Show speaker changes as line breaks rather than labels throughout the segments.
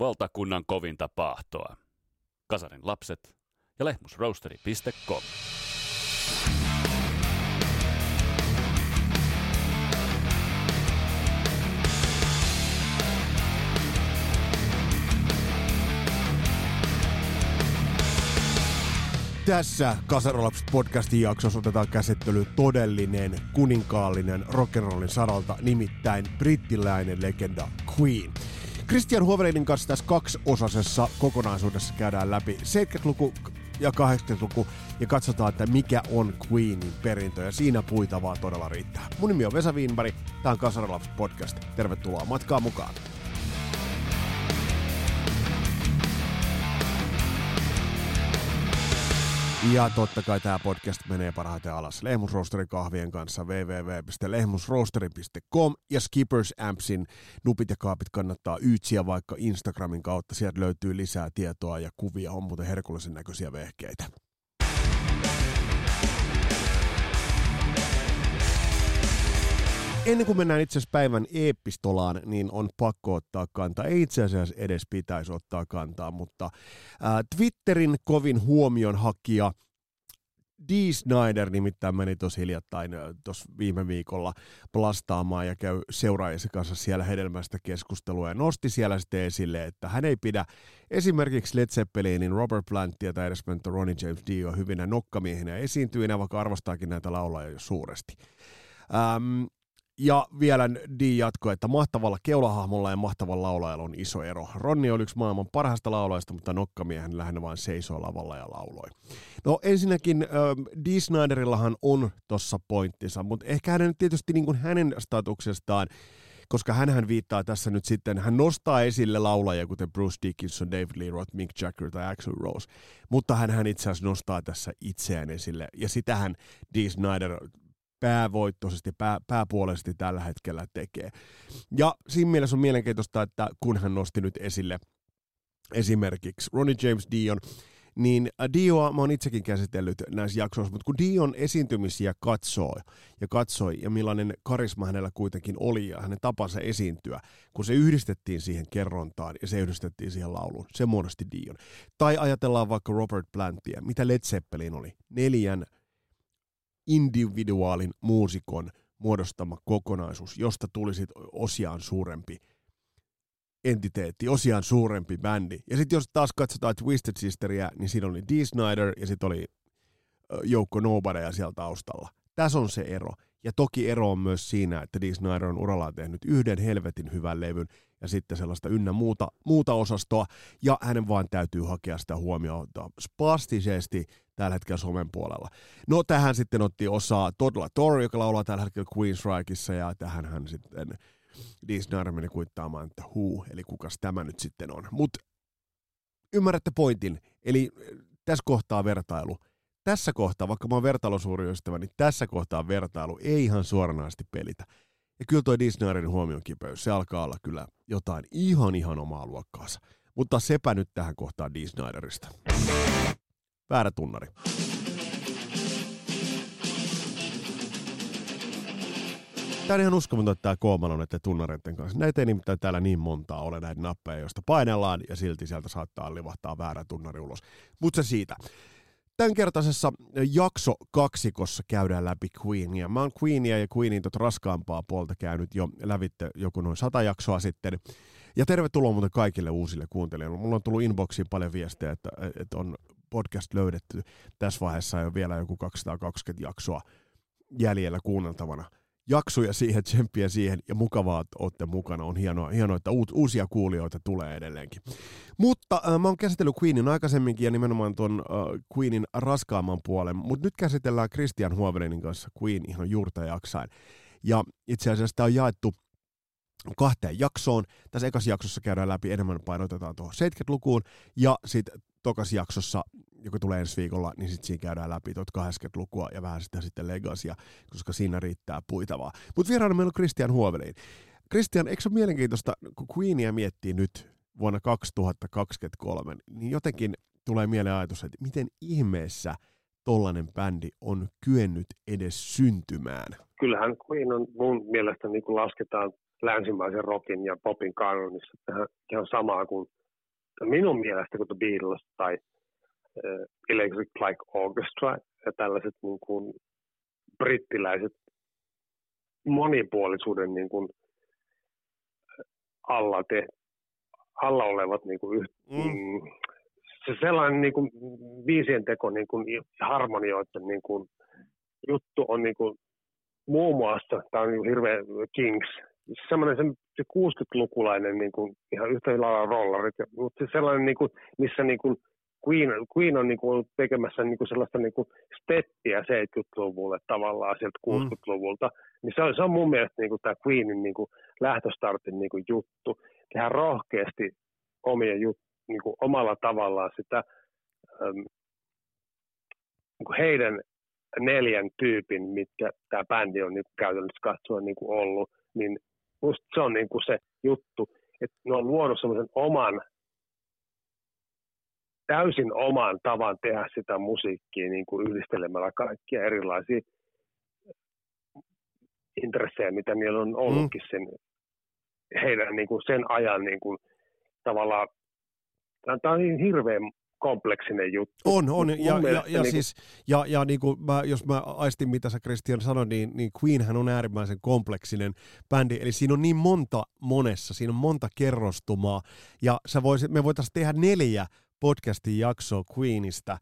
valtakunnan kovinta paahtoa. Kasarin lapset ja lehmusroasteri.com.
Tässä Kasarolapset podcastin jaksossa otetaan käsittely todellinen kuninkaallinen rock'n'rollin saralta, nimittäin brittiläinen legenda Queen. Christian Huovelinin kanssa tässä kaksiosasessa kokonaisuudessa käydään läpi 70-luku ja 80-luku ja katsotaan, että mikä on Queenin perintö ja siinä puitavaa todella riittää. Mun nimi on Vesa Wienberg, tää on Kasarolapset podcast. Tervetuloa matkaan mukaan. Ja totta kai tämä podcast menee parhaiten alas Lehmusroosterin kahvien kanssa www.lehmusroosteri.com ja Skippers Ampsin nupit ja kaapit kannattaa ytsiä vaikka Instagramin kautta. Sieltä löytyy lisää tietoa ja kuvia, on muuten herkullisen näköisiä vehkeitä. Ennen kuin mennään itse asiassa päivän eeppistolaan, niin on pakko ottaa kantaa. Ei itse asiassa edes pitäisi ottaa kantaa, mutta äh, Twitterin kovin huomion hakija. Snyder nimittäin meni tuossa hiljattain tuossa viime viikolla plastaamaan ja käy seuraajansa kanssa siellä hedelmästä keskustelua ja nosti siellä sitten esille, että hän ei pidä esimerkiksi Led Zeppelinin Robert Plantia tai edes Ronnie James Dio hyvinä nokkamiehinä esiintyinä, vaikka arvostaakin näitä laulajia jo suuresti. Ähm, ja vielä D jatkoi, että mahtavalla keulahahmolla ja mahtavalla laulajalla on iso ero. Ronni oli yksi maailman parhaista laulajista, mutta nokkamiehen lähinnä vain seisoi lavalla ja lauloi. No ensinnäkin D. Snyderillahan on tossa pointtinsa, mutta ehkä hänen tietysti niin kuin hänen statuksestaan, koska hän viittaa tässä nyt sitten, hän nostaa esille laulajia kuten Bruce Dickinson, David Lee Roth, Mick Jagger tai Axl Rose, mutta hän itse asiassa nostaa tässä itseään esille, ja sitähän D. Snyder päävoittoisesti, pää, pääpuolisesti tällä hetkellä tekee. Ja siinä mielessä on mielenkiintoista, että kun hän nosti nyt esille esimerkiksi Ronnie James Dion, niin Dioa mä oon itsekin käsitellyt näissä jaksoissa, mutta kun Dion esiintymisiä katsoo ja katsoi ja millainen karisma hänellä kuitenkin oli ja hänen tapansa esiintyä, kun se yhdistettiin siihen kerrontaan ja se yhdistettiin siihen lauluun, se muodosti Dion. Tai ajatellaan vaikka Robert Plantia, mitä Led Zeppelin oli, neljän individuaalin muusikon muodostama kokonaisuus, josta tulisi osiaan suurempi entiteetti, osiaan suurempi bändi. Ja sitten jos taas katsotaan Twisted Sisteria, niin siinä oli Dee Snyder ja sitten oli joukko Nobodyja siellä taustalla. Tässä on se ero. Ja toki ero on myös siinä, että Dee Snyder on urallaan tehnyt yhden helvetin hyvän levyn ja sitten sellaista ynnä muuta, muuta osastoa, ja hänen vaan täytyy hakea sitä huomiota spastisesti tällä hetkellä somen puolella. No tähän sitten otti osaa Todla Tor, joka laulaa tällä hetkellä Queensrycheissa, ja tähän hän sitten Snyder meni kuittaamaan, että huu, eli kukas tämä nyt sitten on. Mutta ymmärrätte pointin, eli tässä kohtaa vertailu – tässä kohtaa, vaikka mä oon vertailusuuri ystävä, niin tässä kohtaa vertailu ei ihan suoranaisesti pelitä. Ja kyllä toi Disneyerin huomion kipeys, se alkaa olla kyllä jotain ihan ihan omaa luokkaansa. Mutta sepä nyt tähän kohtaan Disneyerista. Väärä tunnari. Tämä on ihan uskomaton, että tämä Kooman on näiden tunnareiden kanssa. Näitä ei nimittäin täällä niin montaa ole näitä nappeja, joista painellaan ja silti sieltä saattaa livahtaa väärä tunnari ulos. Mutta se siitä tämänkertaisessa jakso kaksikossa käydään läpi Queenia. Mä oon Queenia ja Queenin tot raskaampaa puolta käynyt jo lävitte joku noin sata jaksoa sitten. Ja tervetuloa muuten kaikille uusille kuuntelijoille. Mulla on tullut inboxiin paljon viestejä, että, että on podcast löydetty. Tässä vaiheessa jo vielä joku 220 jaksoa jäljellä kuunneltavana – jaksoja siihen, tsemppiä siihen ja mukavaa, että olette mukana. On hienoa, hienoa että uusia kuulijoita tulee edelleenkin. Mutta äh, mä oon käsitellyt Queenin aikaisemminkin ja nimenomaan ton äh, Queenin raskaamman puolen, mutta nyt käsitellään Christian Huovelinin kanssa Queen ihan juurta jaksain. Ja itse asiassa tämä on jaettu kahteen jaksoon. Tässä ekassa jaksossa käydään läpi enemmän painotetaan tuohon 70-lukuun ja sitten tokas jaksossa, joka tulee ensi viikolla, niin sitten siinä käydään läpi tuot 80-lukua ja vähän sitä sitten Legacia, koska siinä riittää puitavaa. Mutta vieraana meillä on Christian Huovelin. Christian, eikö se ole mielenkiintoista, kun Queenia miettii nyt vuonna 2023, niin jotenkin tulee mieleen ajatus, että miten ihmeessä tollainen bändi on kyennyt edes syntymään?
Kyllähän Queen on mun mielestä niin kuin lasketaan länsimaisen rockin ja popin kanonissa tähän ihan samaa kuin minun mielestä, kun The Beatles tai Electric Like Orchestra ja tällaiset niin kuin, brittiläiset monipuolisuuden niin kuin, alla, te, alla olevat niin kuin, mm. Mm, se sellainen niin kuin, viisien teko niin kuin, harmonioiden niin kuin, juttu on niin kuin, muun muassa, tämä on niin hirveä Kings, semmoinen se, se 60-lukulainen niin kuin, ihan yhtä lailla rollarit, mutta se sellainen, niin kuin, missä niin kuin, Queen, Queen on niin kuin, ollut tekemässä niin kuin sellaista niin kuin steppiä 70-luvulle tavallaan sieltä 60-luvulta, mm. niin se on, se on mun mielestä niin kuin, tämä Queenin niin kuin, lähtöstartin niin kuin, juttu. Tehdä rohkeasti omia jut, niin kuin, omalla tavallaan sitä äm, niin kuin heidän neljän tyypin, mitkä tämä bändi on niin kuin, käytännössä katsoen niin kuin, ollut, niin musta se on niin kuin, se juttu, että ne on luonut semmoisen oman täysin oman tavan tehdä sitä musiikkia niin kuin yhdistelemällä kaikkia erilaisia intressejä, mitä niillä on ollutkin sen, heidän niin kuin sen ajan niin kuin, tavallaan, tämä on niin hirveän kompleksinen juttu.
On, on. Ja, ja, ja, niin siis, ja, ja niin kuin mä, jos mä aistin, mitä sä Christian sanoi, niin, niin Queenhän on äärimmäisen kompleksinen bändi. Eli siinä on niin monta monessa, siinä on monta kerrostumaa. Ja sä voisit, me voitaisiin tehdä neljä podcastin jaksoa Queenista,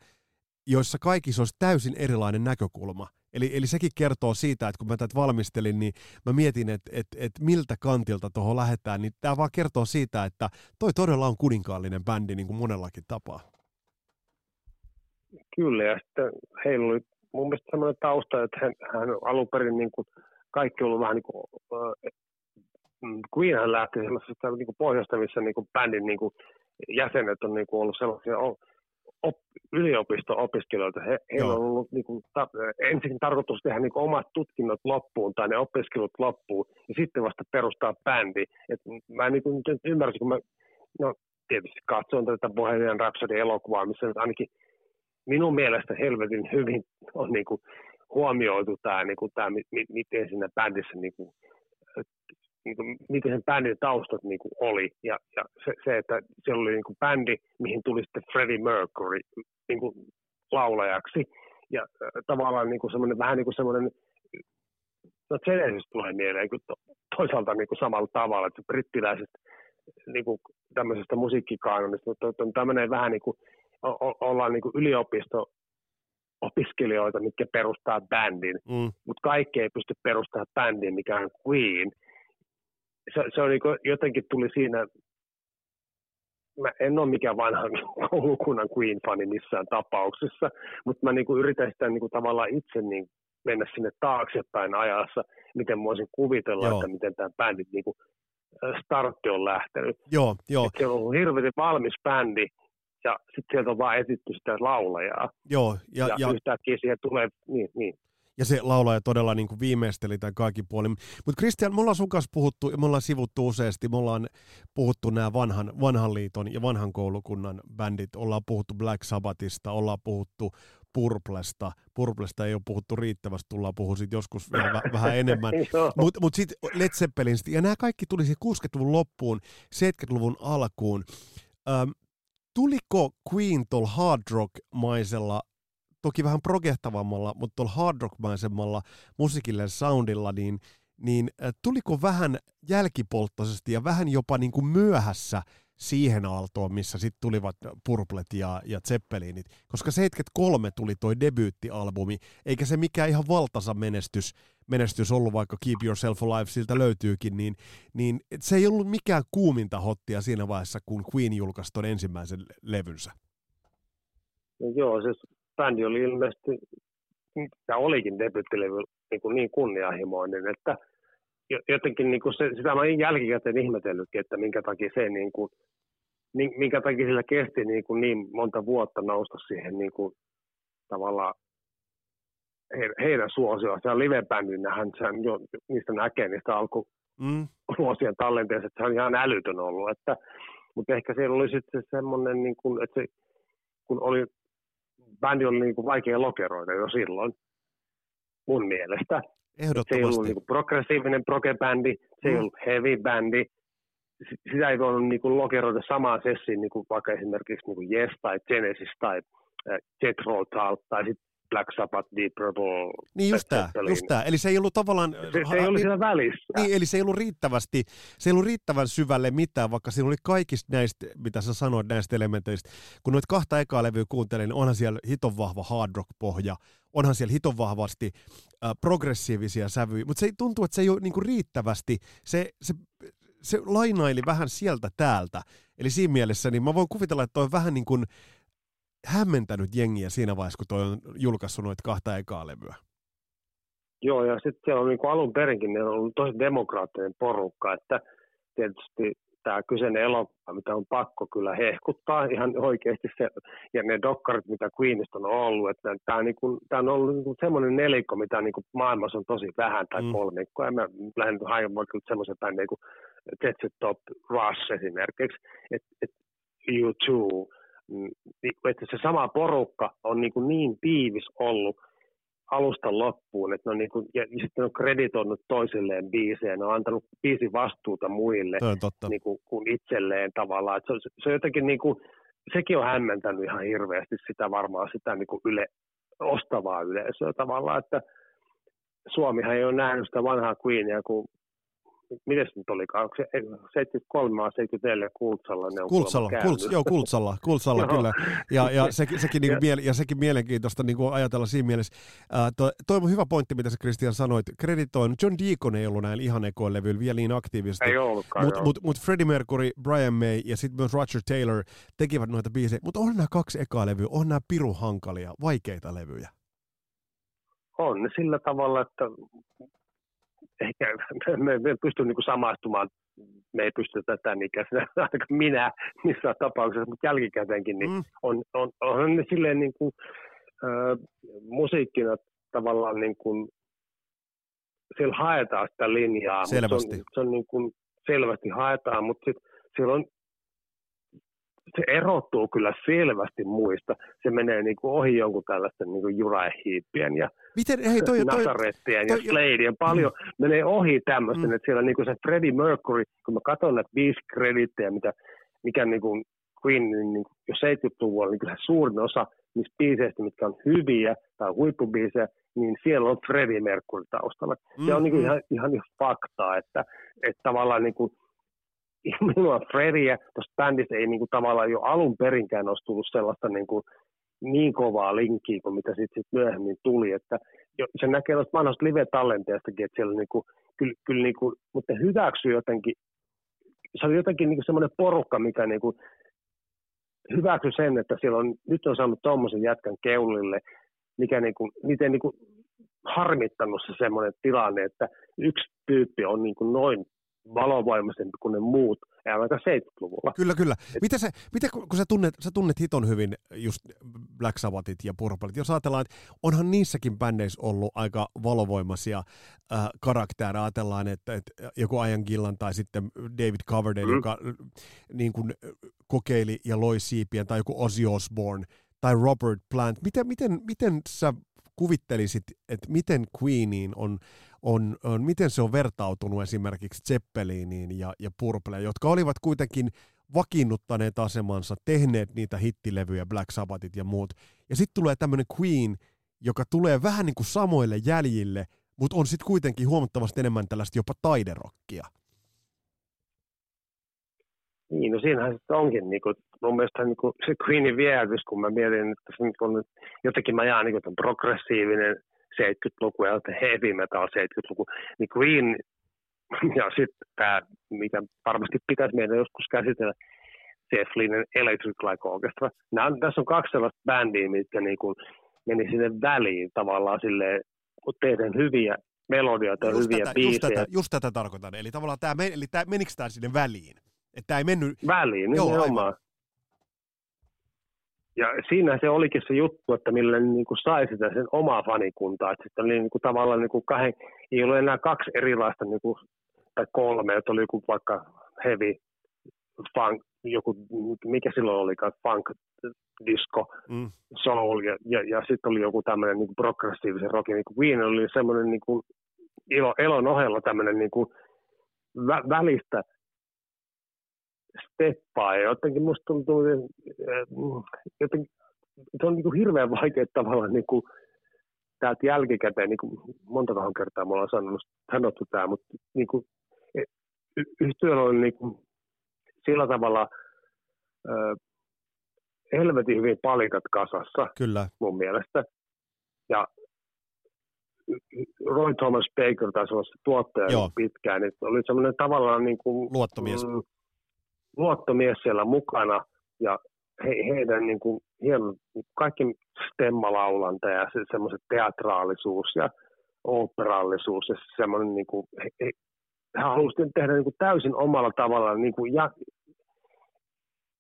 joissa kaikissa olisi täysin erilainen näkökulma. Eli, eli sekin kertoo siitä, että kun mä tätä valmistelin, niin mä mietin, että, että, että miltä kantilta tuohon lähdetään, niin tämä vaan kertoo siitä, että toi todella on kuninkaallinen bändi niin kuin monellakin tapaa.
Kyllä, ja sitten heillä oli mun mielestä sellainen tausta, että hän, hän alun perin niin kuin, kaikki ollut vähän niin kuin, äh, Queenhän lähti sellaisesta niin kuin pohjoista, missä niin kuin bändin niin kuin, jäsenet on niin kuin ollut sellaisia op, yliopisto-opiskelijoita. He, heillä on ollut niin kuin, ta, ensin tarkoitus tehdä niin kuin omat tutkinnot loppuun tai ne opiskelut loppuun ja sitten vasta perustaa bändi. Et mä niin kuin, nyt ymmärsin, kun mä no, tietysti katsoin tätä Bohemian Rhapsody-elokuvaa, missä nyt ainakin minun mielestä helvetin hyvin on niin kuin, huomioitu tämä, niin kuin, tämä miten siinä bändissä niin kuin, niin kuin, miten sen bändin taustat niin kuin oli. Ja, ja se, se, että siellä oli niin kuin bändi, mihin tuli sitten Freddie Mercury niin kuin laulajaksi. Ja äh, tavallaan niin kuin semmoinen, vähän niin kuin semmoinen, no Genesis tulee mieleen to, toisaalta niin kuin samalla tavalla, että brittiläiset niin kuin tämmöisestä musiikkikaanonista, mutta tämmöinen vähän niin kuin, o, ollaan niin kuin yliopisto opiskelijoita, mitkä perustaa bändin, mm. mutta kaikki ei pysty perustamaan bändin, mikä on Queen, se, se on niin jotenkin tuli siinä, mä en ole mikään vanhan koulukunnan Queen-fani missään tapauksessa, mutta mä niin kuin yritän sitä niin kuin tavallaan itse niin mennä sinne taaksepäin ajassa, miten mä voisin kuvitella, Joo. että miten tämä bändi niin kuin startti on lähtenyt.
Joo, jo.
se on ollut hirveän valmis bändi, ja sitten sieltä on vaan etitty sitä laulajaa.
Joo,
ja, ja, ja yhtäkkiä siihen tulee, niin, niin
ja se laulaja todella niin kuin viimeisteli tämän kaikki puolin. Mutta Kristian, me ollaan sun kanssa puhuttu, me ollaan sivuttu useasti, me ollaan puhuttu nämä vanhan, vanhan liiton ja vanhan koulukunnan bändit, ollaan puhuttu Black Sabbathista, ollaan puhuttu Purplesta. Purplesta ei ole puhuttu riittävästi, tullaan puhua siitä joskus vielä v- vähän enemmän. Mutta mut sitten Led Zeppelin, ja nämä kaikki tuli 60-luvun loppuun, 70-luvun alkuun. Öm, tuliko Queen tuolla hard rock-maisella toki vähän progehtavammalla, mutta tuolla hard rock-maisemmalla musiikille soundilla, niin, niin äh, tuliko vähän jälkipolttoisesti ja vähän jopa niin kuin myöhässä siihen aaltoon, missä sitten tulivat Purplet ja, ja Zeppelinit, koska 73 tuli toi debyyttialbumi, eikä se mikään ihan valtasa menestys, menestys ollut, vaikka Keep Yourself Alive siltä löytyykin, niin, niin se ei ollut mikään kuuminta hottia siinä vaiheessa, kun Queen julkaisi ton ensimmäisen levynsä.
No joo, siis bändi oli ilmeisesti, ja olikin debyttilevy niin, kuin niin kunnianhimoinen, että jotenkin niin kuin se, sitä mä jälkikäteen ihmetellytkin, että minkä takia se niin kuin, minkä takia sillä kesti niin, kuin niin monta vuotta nousta siihen niin kuin, tavallaan he, heidän suosioon. Se on live-bändinähän sehän jo, niistä näkee niistä alku mm. vuosien tallenteessa, että se on ihan älytön ollut. Että, mutta ehkä siellä oli sitten semmoinen, niin kuin, että se, kun oli bändi oli niin kuin vaikea lokeroida jo silloin, mun mielestä.
Ehdottomasti.
Se ei ollut niin kuin progressiivinen proge-bändi, se ei mm. ollut heavy-bändi, sitä ei voinut niin kuin lokeroida samaan sessiin, niin kuin vaikka esimerkiksi niin kuin Yes tai Genesis tai Jethro Tull tai sitten Black Sabbath, Deep Purple.
Niin just tämä, just tämä. Eli se ei ollut tavallaan...
Se, se ei ollut siinä välissä.
Niin, eli se ei ollut riittävästi, se ei ollut riittävän syvälle mitään, vaikka siinä oli kaikista näistä, mitä sä sanoit näistä elementeistä. Kun noita kahta ekaa levyä kuuntelin, niin onhan siellä hiton vahva hard rock pohja, onhan siellä hiton vahvasti äh, progressiivisia sävyjä, mutta se ei tuntuu, että se ei ole niinku riittävästi, se, se, se lainaili vähän sieltä täältä. Eli siinä mielessä, niin mä voin kuvitella, että toi on vähän niin kuin, hämmentänyt jengiä siinä vaiheessa, kun toi on julkaissut noita kahta ekaa levyä.
Joo, ja sitten se on niin kuin alun perinkin ne on ollut tosi demokraattinen porukka, että tietysti tämä kyseinen elokuva, mitä on pakko kyllä hehkuttaa ihan oikeasti se, ja ne dokkarit, mitä Queenista on ollut, että tämä, niin kuin, tämä on ollut niin semmoinen nelikko, mitä niin kuin maailmassa on tosi vähän, tai mm. kolmikko, ja mä lähden haen vaikka semmoisen päin niin kuin Jet Top Rush esimerkiksi, että et U2, Mm, että se sama porukka on niin, kuin niin tiivis ollut alusta loppuun, että ne on niin kuin, ja sitten on kreditoinut toisilleen biisejä, ne on antanut biisin vastuuta muille niin kuin, kuin itselleen tavallaan. Että se, se on jotenkin niin kuin, sekin on hämmentänyt ihan hirveästi sitä varmaan sitä niin kuin yle, ostavaa yleisöä tavallaan, että Suomihan ei ole nähnyt sitä vanhaa Queenia, kun miten se nyt olikaan, onko se 73 vai 74 Kultsalla ne on
Kultsalla, Kults, joo, Kultsalla, Kultsalla kyllä. Ja, ja, se, sekin, niin kuin, ja sekin mielenkiintoista niin kuin ajatella siinä mielessä. Äh, toi, toi on hyvä pointti, mitä sä Christian sanoit. Kreditoin, John Deacon ei ollut näillä ihan ekoilla levyillä vielä niin aktiivisesti.
Ei ollutkaan,
Mutta mut, mut Freddie Mercury, Brian May ja sitten myös Roger Taylor tekivät noita biisejä. Mutta on nämä kaksi ekaa levyä, on nämä piru hankalia, vaikeita levyjä.
On ne sillä tavalla, että ehkä me, me pysty niin samaistumaan, me ei pysty tätä ikäisenä, ainakaan minä missään tapauksessa, mutta jälkikäteenkin niin mm. on, on, on ne silleen niin kuin, äh, musiikkina tavallaan niin kuin, siellä haetaan sitä linjaa.
Selvästi.
Se on, se on niin kuin, selvästi haetaan, mutta sitten siellä on se erottuu kyllä selvästi muista. Se menee niin kuin ohi jonkun tällaisten niin juraehiippien ja
Miten, hei, toi,
Nazarettien toi, ja Sladeen. Paljon mm. menee ohi tämmöisten, mm. että siellä niin kuin se Freddie Mercury, kun mä katson näitä biisikredittejä, mitä, mikä niin kuin Queen niin kuin jo 70-luvulla, niin kyllä suurin osa niistä biiseistä, mitkä on hyviä tai huippubiisejä, niin siellä on Freddie Mercury taustalla. Mm. Se on niin kuin mm. ihan, ihan, ihan faktaa, että, että tavallaan niin kuin, minua Fredia tuosta bändistä ei niin kuin tavallaan jo alun perinkään olisi tullut sellaista niin, kuin, niin kovaa linkkiä kuin mitä sitten sit myöhemmin tuli. Että jo, se näkee noista vanhoista live-tallenteistakin, että siellä niin kuin, kyllä, kyllä niin kuin, mutta hyväksyy jotenkin, se oli jotenkin niin semmoinen porukka, mikä niin kuin, hyväksy sen, että siellä on, nyt on saanut tuommoisen jätkän keulille, mikä niin kuin, miten niin kuin harmittanut se semmoinen tilanne, että yksi tyyppi on niin kuin noin valovoimaisempi kuin ne muut, ainakaan 70-luvulla.
Kyllä, kyllä. Mitä se, mitä, kun sä tunnet, sä tunnet hiton hyvin just Black Sabbathit ja Purplet, jos ajatellaan, että onhan niissäkin bändeissä ollut aika valovoimaisia äh, karaktereja, ajatellaan, että, että joku Ian Gillan tai sitten David Coverdale, mm. joka niin kuin, kokeili ja loi siipien, tai joku Ozzy Osbourne, tai Robert Plant. Miten, miten, miten sä kuvittelisit, että miten Queeniin on on, on, miten se on vertautunut esimerkiksi Zeppeliniin ja, ja Purpleen, jotka olivat kuitenkin vakiinnuttaneet asemansa, tehneet niitä hittilevyjä, Black Sabbathit ja muut. Ja sitten tulee tämmöinen Queen, joka tulee vähän niin kuin samoille jäljille, mutta on sitten kuitenkin huomattavasti enemmän tällaista jopa taiderokkia.
Niin, no siinähän sitten onkin niin kuin, mun mielestä niin kuin se Queenin viehätys, kun mä mietin, että se on jotenkin mä jaan niin kuin progressiivinen 70-luku ja heavy metal 70-luku, niin Queen ja sitten tämä, mikä varmasti pitäisi meidän joskus käsitellä, Jeff Lynnen Electric Light Orchestra. Nämä, tässä on kaksi sellaista bändiä, mitkä niin kuin meni sinne väliin tavallaan silleen, tehdään hyviä melodioita ja hyviä
tätä,
biisejä.
Just tätä, just tätä tarkoitan. Eli tavallaan tämä, eli tämä, menikö tämä sinne väliin? Että tämä ei mennyt...
Väliin, Joo, nimenomaan. Ja siinä se olikin se juttu, että millä niin kuin sai sitä sen omaa fanikuntaa. Että sitten oli niin kuin tavallaan niin kuin kahden, ei ole enää kaksi erilaista niin kuin, tai kolme, että oli joku vaikka heavy, funk, joku, mikä silloin oli, funk, disco, mm. soul ja, ja, ja sitten oli joku tämmöinen niin progressiivisen rockin. Niin kuin Queen oli semmoinen niin kuin, ilo, elon ohella tämmöinen niin kuin, vä, välistä steppaa ja jotenkin musta tuntuu, että jotenkin, se on niin kuin hirveän vaikea tavalla niin kuin, täältä jälkikäteen, niin kuin monta kertaa me ollaan sanonut, sanottu tämä, mutta niin kuin, yhtiöllä on niin kuin, sillä tavalla ö, helvetin hyvin palikat kasassa
Kyllä.
mun mielestä. Ja Roy Thomas Baker taisi olla se tuottaja Joo. pitkään, niin oli semmoinen tavallaan niin kuin,
luottomies. Mm,
luottomies siellä mukana ja he, heidän niin kuin, hieno, kaikki stemmalaulanta ja se, semmoiset teatraalisuus ja operallisuus ja semmoinen niin kuin, he, he, hän halusi tehdä niin kuin täysin omalla tavallaan niin kuin, ja,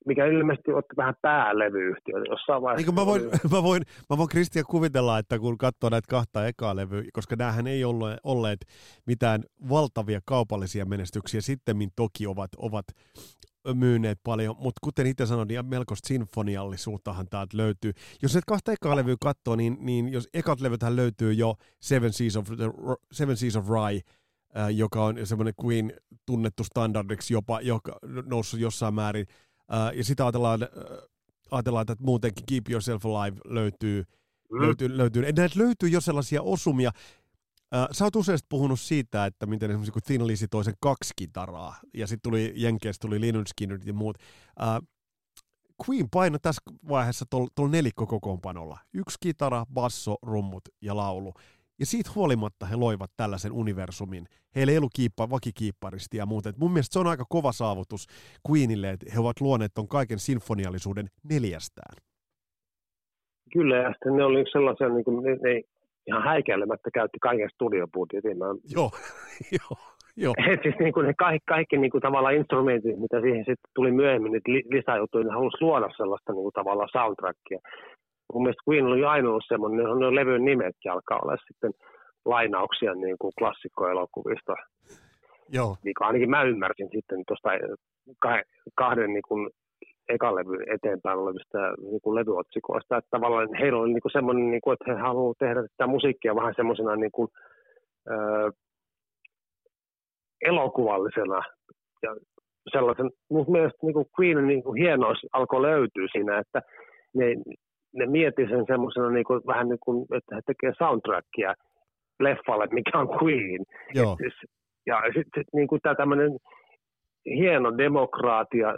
mikä ilmeisesti otti vähän päälevyyhtiö jossain vaiheessa.
Niin mä voin, mä voin, mä voin Kristian kuvitella, että kun katsoo näitä kahta ekaa levyä, koska näähän ei ole olleet mitään valtavia kaupallisia menestyksiä, sitten toki ovat, ovat myyneet paljon, mutta kuten itse sanoin, niin melkoista sinfoniallisuuttahan täältä löytyy. Jos et kahta ekaa levyä katsoo, niin, niin jos ekat levythän löytyy jo Seven Seas of, Seven Seas of Rye, äh, joka on semmoinen Queen tunnettu standardiksi jopa, joka noussut jossain määrin Uh, ja sitä ajatellaan, uh, ajatellaan, että muutenkin Keep Yourself Alive löytyy, mm. löytyy, löytyy. Näitä löytyy jo sellaisia osumia. Uh, sä oot usein puhunut siitä, että miten esimerkiksi kun Thin Lizzy toisen kaksi kitaraa, ja sitten tuli Jenkeistä, tuli Linus Skinner ja muut. Uh, Queen paino tässä vaiheessa tuolla nelikko kokoonpanolla. Yksi kitara, basso, rummut ja laulu. Ja siitä huolimatta he loivat tällaisen universumin. Heillä ei ollut kiippa, ja muuta. mun mielestä se on aika kova saavutus Queenille, että he ovat luoneet ton kaiken sinfoniallisuuden neljästään.
Kyllä, ja sitten ne oli sellaisia, niin kuin, ne, ne ihan häikäilemättä käytti kaiken studiobudjetin.
Joo, joo. Joo.
Et siis niin kuin ne kaikki, kaikki niin kuin tavallaan instrumentit, mitä siihen sitten tuli myöhemmin, niitä lisäjuttuja, ne halusi luoda sellaista niin kuin tavallaan soundtrackia mun mielestä Queen oli aina ollut semmoinen, ne on levyn nimetkin alkaa olla sitten lainauksia niin kuin klassikkoelokuvista.
Joo.
Niin ainakin mä ymmärsin sitten tuosta kahden niin kuin ekan levy eteenpäin olevista niin kuin levyotsikoista, että tavallaan heillä oli niin kuin semmoinen, niin kuin, että he haluavat tehdä tätä musiikkia vähän semmoisena niin kuin, öö, elokuvallisena ja sellaisen, mun mielestä niin kuin Queenin niin kuin hienous alkoi löytyä siinä, että ne, ne mieti sen semmoisena niin kuin, vähän niin kuin, että he tekee soundtrackia leffalle, mikä on Queen.
Joo.
Et, ja sitten sit, niin kuin tämä tämmöinen hieno demokraatia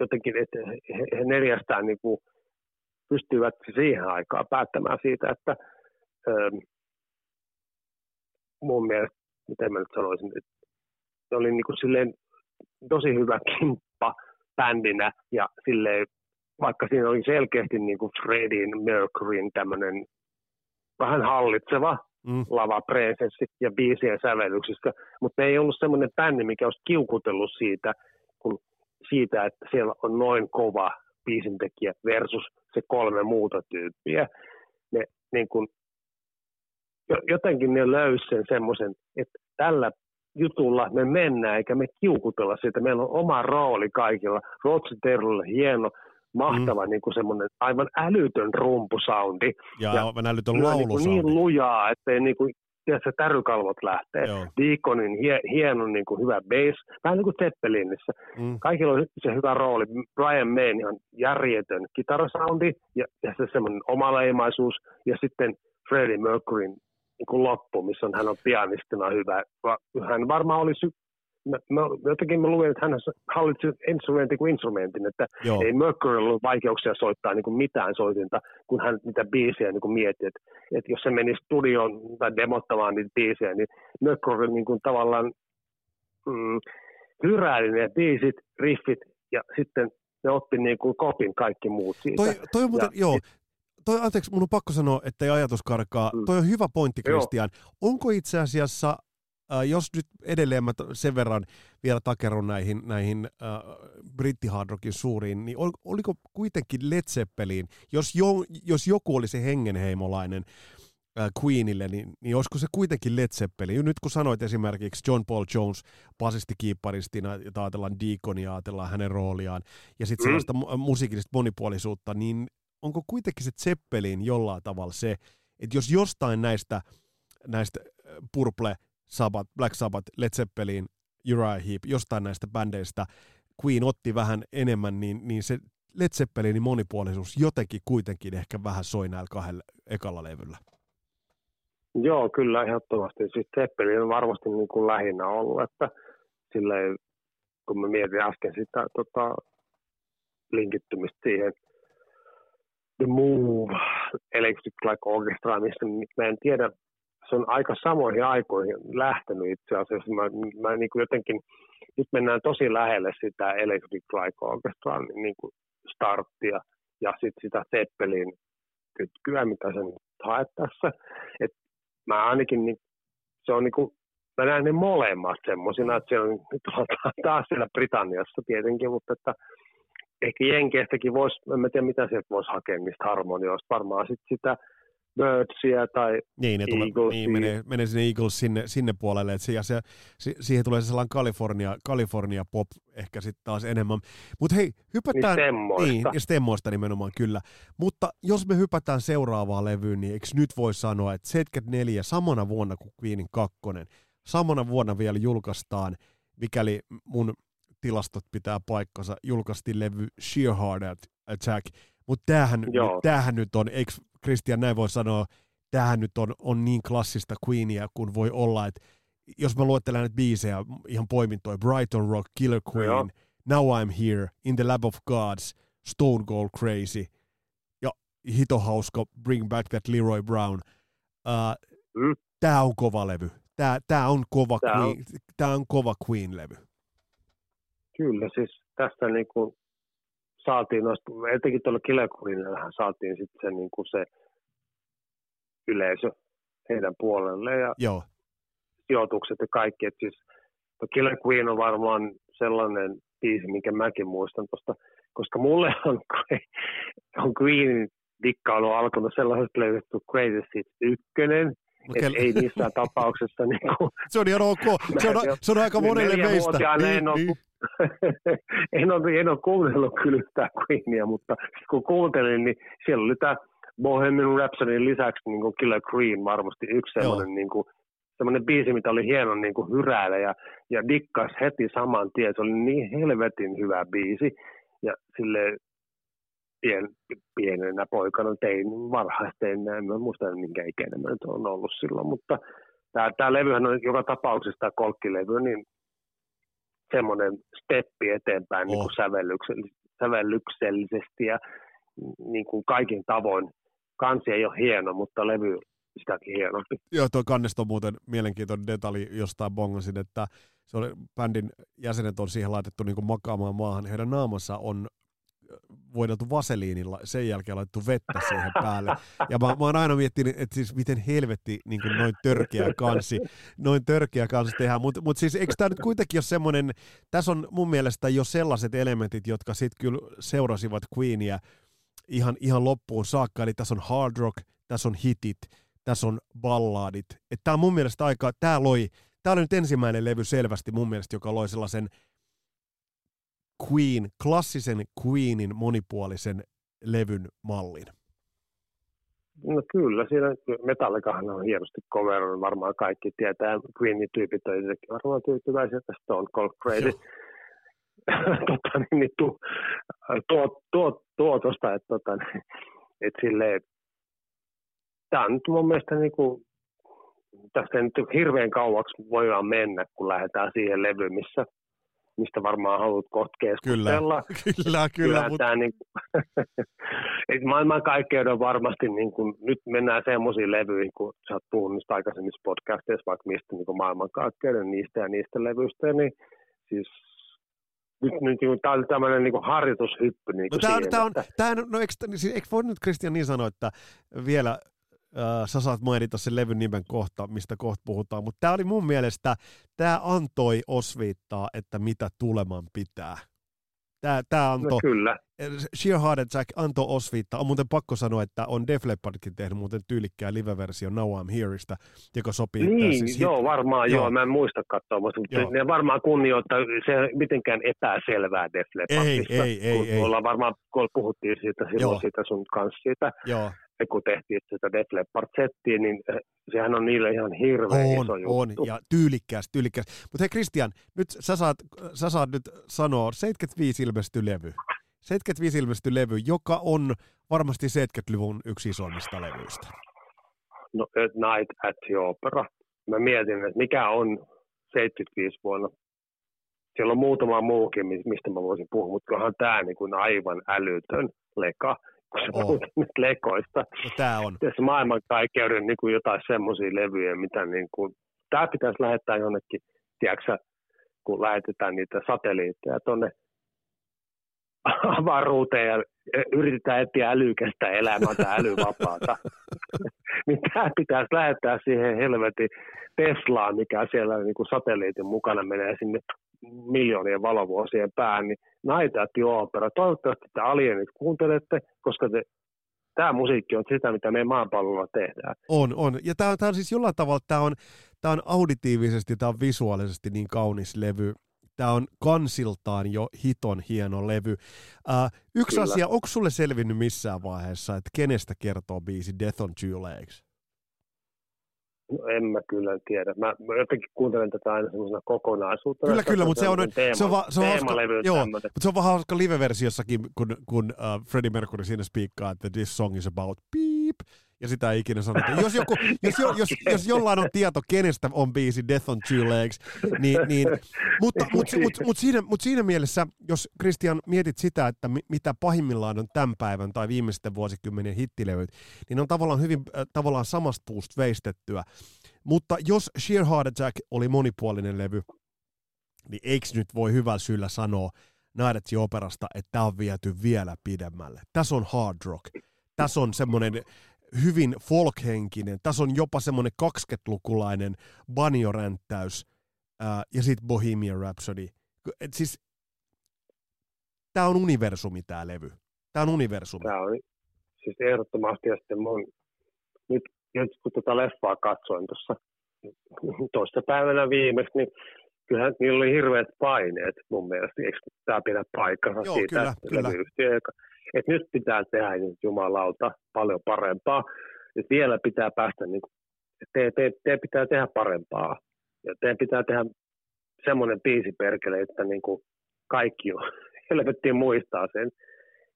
jotenkin, että he, he neljästään niin kuin pystyvät siihen aikaan päättämään siitä, että ähm, mun mielestä, miten mä nyt sanoisin, että se oli niin kuin silleen tosi hyvä kimppa bändinä ja silleen vaikka siinä oli selkeästi niin kuin Fredin Mercuryn tämmöinen vähän hallitseva mm. lava presenssi ja biisien sävellyksistä, mutta ei ollut semmoinen bändi, mikä olisi kiukutellut siitä, kun siitä, että siellä on noin kova biisintekijä versus se kolme muuta tyyppiä. Ne, niin kuin, jotenkin ne löysi sen semmoisen, että tällä jutulla me mennään eikä me kiukutella siitä. Meillä on oma rooli kaikilla. Rotsi hieno mahtava mm. niin kuin semmoinen aivan älytön rumpusoundi.
Ja, ja aivan älytön laulusoundi.
Niin, niin lujaa, ettei niin kuin, tiedätkö, tärykalvot lähtee. Deaconin hie, hieno niin kuin hyvä bass, vähän niin kuin Zeppelinissä. Mm. Kaikilla on se hyvä rooli. Brian May on järjetön kitarasoundi ja, ja se semmoinen omaleimaisuus. Ja sitten Freddie Mercuryn niin kuin loppu, missä on, hän on pianistina hyvä. Hän varmaan oli mä, mä, jotenkin mä luin, että hän hallitsi instrumentin kuin instrumentin, että Joo. ei Mercury ollut vaikeuksia soittaa niin kuin mitään soitinta, kun hän niitä biisejä niin kuin mietti, että, että jos se meni studioon tai demottamaan niitä biisejä, niin Mercury niin kuin tavallaan mm, hyräili ne biisit, riffit ja sitten ne otti niin kuin kopin kaikki muut siitä.
Toi, toi on muuten, ja, joo, toi, anteeksi, mun on pakko sanoa, että ei ajatus karkaa. Mm. Toi on hyvä pointti, Kristian. Onko itse asiassa Äh, jos nyt edelleen mä sen verran vielä takerun näihin, näihin äh, brittihardrockin suuriin, niin ol, oliko kuitenkin Led Zeppelin, jos, jo, jos joku oli se hengenheimolainen äh, Queenille, niin, niin olisiko se kuitenkin Led Zeppelin? Nyt kun sanoit esimerkiksi John Paul Jones basistikiipparistina, ja ajatellaan Deaconia, ajatellaan hänen rooliaan, ja sitten mm. sellaista musiikillista monipuolisuutta, niin onko kuitenkin se Zeppelin jollain tavalla se, että jos jostain näistä, näistä äh, Purple Sabbath, Black Sabbath, Led Zeppelin, Uriah Heep, jostain näistä bändeistä Queen otti vähän enemmän, niin, niin se Led Zeppelinin monipuolisuus jotenkin kuitenkin ehkä vähän soi näillä kahdella ekalla levyllä.
Joo, kyllä ehdottomasti. Siis Zeppelin on varmasti niin kuin lähinnä ollut, että silleen, kun mä mietin äsken sitä tota, linkittymistä siihen The Move Electric Like Orchestra, missä mä en tiedä, se on aika samoihin aikoihin lähtenyt itse asiassa. Mä, mä niin kuin jotenkin, nyt mennään tosi lähelle sitä Electric Like Orchestra niin kuin starttia ja sitten sitä Zeppelin kytkyä, mitä sen haet tässä. Et mä ainakin, niin, se on niin kuin, mä näen ne molemmat semmoisina, että siellä on taas siellä Britanniassa tietenkin, mutta että ehkä Jenkeistäkin voisi, en mä tiedä mitä sieltä voisi hakea niistä harmonioista, varmaan sitten sitä Birdsia tai
niin, ne tulee, niin, menee, menee sinne Eagles sinne, sinne puolelle, että se, ja se, siihen tulee se sellainen California, California pop ehkä sitten taas enemmän. Mutta hei, hypätään...
Niin stemmoista.
Niin, ja stemmoista nimenomaan, kyllä. Mutta jos me hypätään seuraavaan levyyn, niin eikö nyt voi sanoa, että 74 samana vuonna kuin Queenin kakkonen, samana vuonna vielä julkaistaan, mikäli mun tilastot pitää paikkansa, julkaistiin levy Sheer Heart Attack, mutta tämähän, tämähän nyt on, eikö Christian näin voi sanoa, tämähän nyt on, on niin klassista Queenia kuin voi olla, että jos mä luettelen näitä biisejä, ihan poimintoja, Brighton Rock, Killer Queen, no Now I'm Here, In the Lab of Gods, Stone Cold Crazy ja hito hauska Bring Back That Leroy Brown. Uh, mm. Tämä on kova levy. Tämä, tämä, on kova tämä, Queen, on... tämä on kova Queen-levy.
Kyllä, siis tässä niin kuin saatiin noista, etenkin tuolla Kilekurinillähän saatiin sitten se, niin kuin se yleisö heidän puolelle ja
Joo.
sijoitukset ja kaikki. Et siis Killer Queen on varmaan sellainen biisi, minkä mäkin muistan tuosta, koska mulle on, on Queenin dikkailu alkanut sellaisesta löydetty Greatest Hits 1, Okay. Et ei missään tapauksessa. Niin kuin,
se on ihan ok. Se on, se on aika monelle meistä. Niin,
en, ole, niin. en, ole, en ole kuunnellut kyllä yhtään Queenia, mutta kun kuuntelin, niin siellä oli tämä Bohemian Rhapsodyn lisäksi niin kuin Killer Queen varmasti yksi sellainen niin kuin, semmoinen biisi, mitä oli hieno niin kuin hyräillä ja, ja dikkas heti saman tien. Se oli niin helvetin hyvä biisi. Ja sille pien, pienenä poikana tein varhaistein, en mä muista minkä ikäinen mä nyt on ollut silloin, mutta tämä, tämä levyhän on joka tapauksessa tämä kolkkilevy, niin semmoinen steppi eteenpäin oh. niin sävellyksellisesti, sävellyksellisesti ja niin kuin kaikin tavoin. Kansi ei ole hieno, mutta levy sitäkin hienompi.
Joo, tuo kannesta on muuten mielenkiintoinen detalji jostain bongasin, että se oli, bändin jäsenet on siihen laitettu niin kuin makaamaan maahan. Heidän naamassa on voideltu vaseliinilla, sen jälkeen laitettu vettä siihen päälle. Ja mä, mä oon aina miettinyt, että siis miten helvetti niin kuin noin törkeä kansi, noin törkeä kansi tehdään. Mutta mut siis eikö tämä nyt kuitenkin ole semmoinen, tässä on mun mielestä jo sellaiset elementit, jotka sitten kyllä seurasivat Queenia ihan, ihan loppuun saakka. Eli tässä on hard rock, tässä on hitit, tässä on balladit. Tämä on mun mielestä aika, tämä loi, tämä oli nyt ensimmäinen levy selvästi mun mielestä, joka loi sellaisen – Queen, klassisen Queenin monipuolisen levyn mallin?
No kyllä, siinä Metallikahan on hienosti coveroinut, varmaan kaikki tietää. Queenin tyypit on varmaan tyytyväisiä tästä Stone Cold Crazy tota, niin, niin, tu, tuo, tuo, tuotosta, että tota, et silleen, tämä on nyt mun mielestä niin kuin, tästä nyt hirveän kauaksi voidaan mennä, kun lähdetään siihen levyyn, missä mistä varmaan haluat kohta keskustella.
Kyllä, kyllä, kyllä. Mutta... Tämä,
niin kuin, maailmankaikkeuden varmasti, niin kuin, nyt mennään semmoisiin levyihin, kun sä oot puhunut niistä aikaisemmissa podcasteissa, vaikka mistä niin maailmankaikkeuden niistä ja niistä levyistä, niin siis nyt, nyt niin, tämä oli tämmöinen niin harjoitushyppy. Niin
no, tämä, siihen, tämä on, että... tämä, no, eikö, siis, eikö voi nyt Kristian niin sanoa, että vielä sä saat mainita sen levyn nimen kohta, mistä kohta puhutaan, mutta tämä oli mun mielestä, tämä antoi osviittaa, että mitä tuleman pitää. Tämä, tämä antoi, no
kyllä.
Sheer Heart Attack antoi osviittaa. On muuten pakko sanoa, että on Def Leppardkin tehnyt muuten tyylikkää live-versio Now I'm Hereista, joka sopii.
Niin, siis joo, hit... varmaan joo. joo. Mä en muista katsoa, mutta joo. ne varmaan kunnioittaa se mitenkään epäselvää Def Leppardista.
Ei, ei, ei. ei.
Ollaan varmaan, kun puhuttiin siitä silloin joo. siitä sun kanssa siitä.
Joo
kun tehtiin sitä Def Leppard-settiä, niin eh, sehän on niille ihan hirveän
on,
iso juttu.
On, ja tyylikkäs, tyylikkäs. Mutta hei Christian, nyt sä saat, sä saat nyt sanoa, 75 ilmesty levy. 75 ilmesty levy, joka on varmasti 70-luvun yksi isoimmista levyistä.
No, Night at the Opera. Mä mietin, että mikä on 75 vuonna. Siellä on muutama muukin, mistä mä voisin puhua, mutta onhan tämä niin kuin aivan älytön leka kun sä
On.
puhut nyt lekoista.
No, tää on.
Tässä maailmankaikkeuden niin kuin jotain semmoisia levyjä, mitä niin kuin, tämä pitäisi lähettää jonnekin, tiedätkö, kun lähetetään niitä satelliitteja tuonne avaruuteen ja yritetään etsiä älykästä elämää tai älyvapaata. niin tämä pitäisi lähettää siihen helvetin Teslaan, mikä siellä niin kuin satelliitin mukana menee sinne miljoonien valovuosien päähän, niin näitä opera. Toivottavasti te alienit kuuntelette, koska te, tämä musiikki on sitä, mitä me maapallolla tehdään.
On, on. Ja tämä tää on siis jollain tavalla, tämä on, tää on auditiivisesti, tämä on visuaalisesti niin kaunis levy. Tämä on kansiltaan jo hiton hieno levy. Uh, yksi
Kyllä.
asia, onko sulle selvinnyt missään vaiheessa, että kenestä kertoo biisi Death on Two Legs?
No, en mä kyllä tiedä. Mä, mä jotenkin kuuntelen tätä aina semmoisena kokonaisuutena.
Kyllä, kyllä, mutta se on,
teema,
se on, va, se on hauska, joo, mutta se on vähän hauska live-versiossakin, kun, kun uh, Freddie Mercury siinä spiikkaa, että this song is about beep, ja sitä ei ikinä sanota. Jos, joku, jos, jo, jos, jos jollain on tieto, kenestä on biisi Death on Two Legs, niin, niin mutta, mutta, mutta, mutta, siinä, mutta siinä mielessä, jos Christian mietit sitä, että mi, mitä pahimmillaan on tämän päivän tai viimeisten vuosikymmenien hittilevyt, niin on tavallaan hyvin äh, tavallaan samasta puusta veistettyä. Mutta jos Sheer Heart Attack oli monipuolinen levy, niin eikö nyt voi hyvällä syyllä sanoa the Operasta, että tämä on viety vielä pidemmälle. Tässä on hard rock. Tässä on semmoinen hyvin folkhenkinen. Tässä on jopa semmoinen 20-lukulainen banjoränttäys ja sitten Bohemian Rhapsody. Et siis, tämä on universumi tämä levy. Tämä on universumi.
Tämä on siis ehdottomasti, ja sitten mun, nyt, nyt kun tätä leffaa katsoin tuossa toista päivänä viimeksi, niin kyllähän niillä oli hirveät paineet mun mielestä, eikö tämä pidä paikkansa
Joo,
siitä,
kyllä,
että
kyllä.
levyyhtiö, että nyt pitää tehdä nyt jumalauta paljon parempaa, että vielä pitää päästä, niin kuin, te, te, te pitää tehdä parempaa, ja teidän pitää tehdä semmoinen biisi perkele, että niin kuin kaikki on, helvettiin muistaa sen,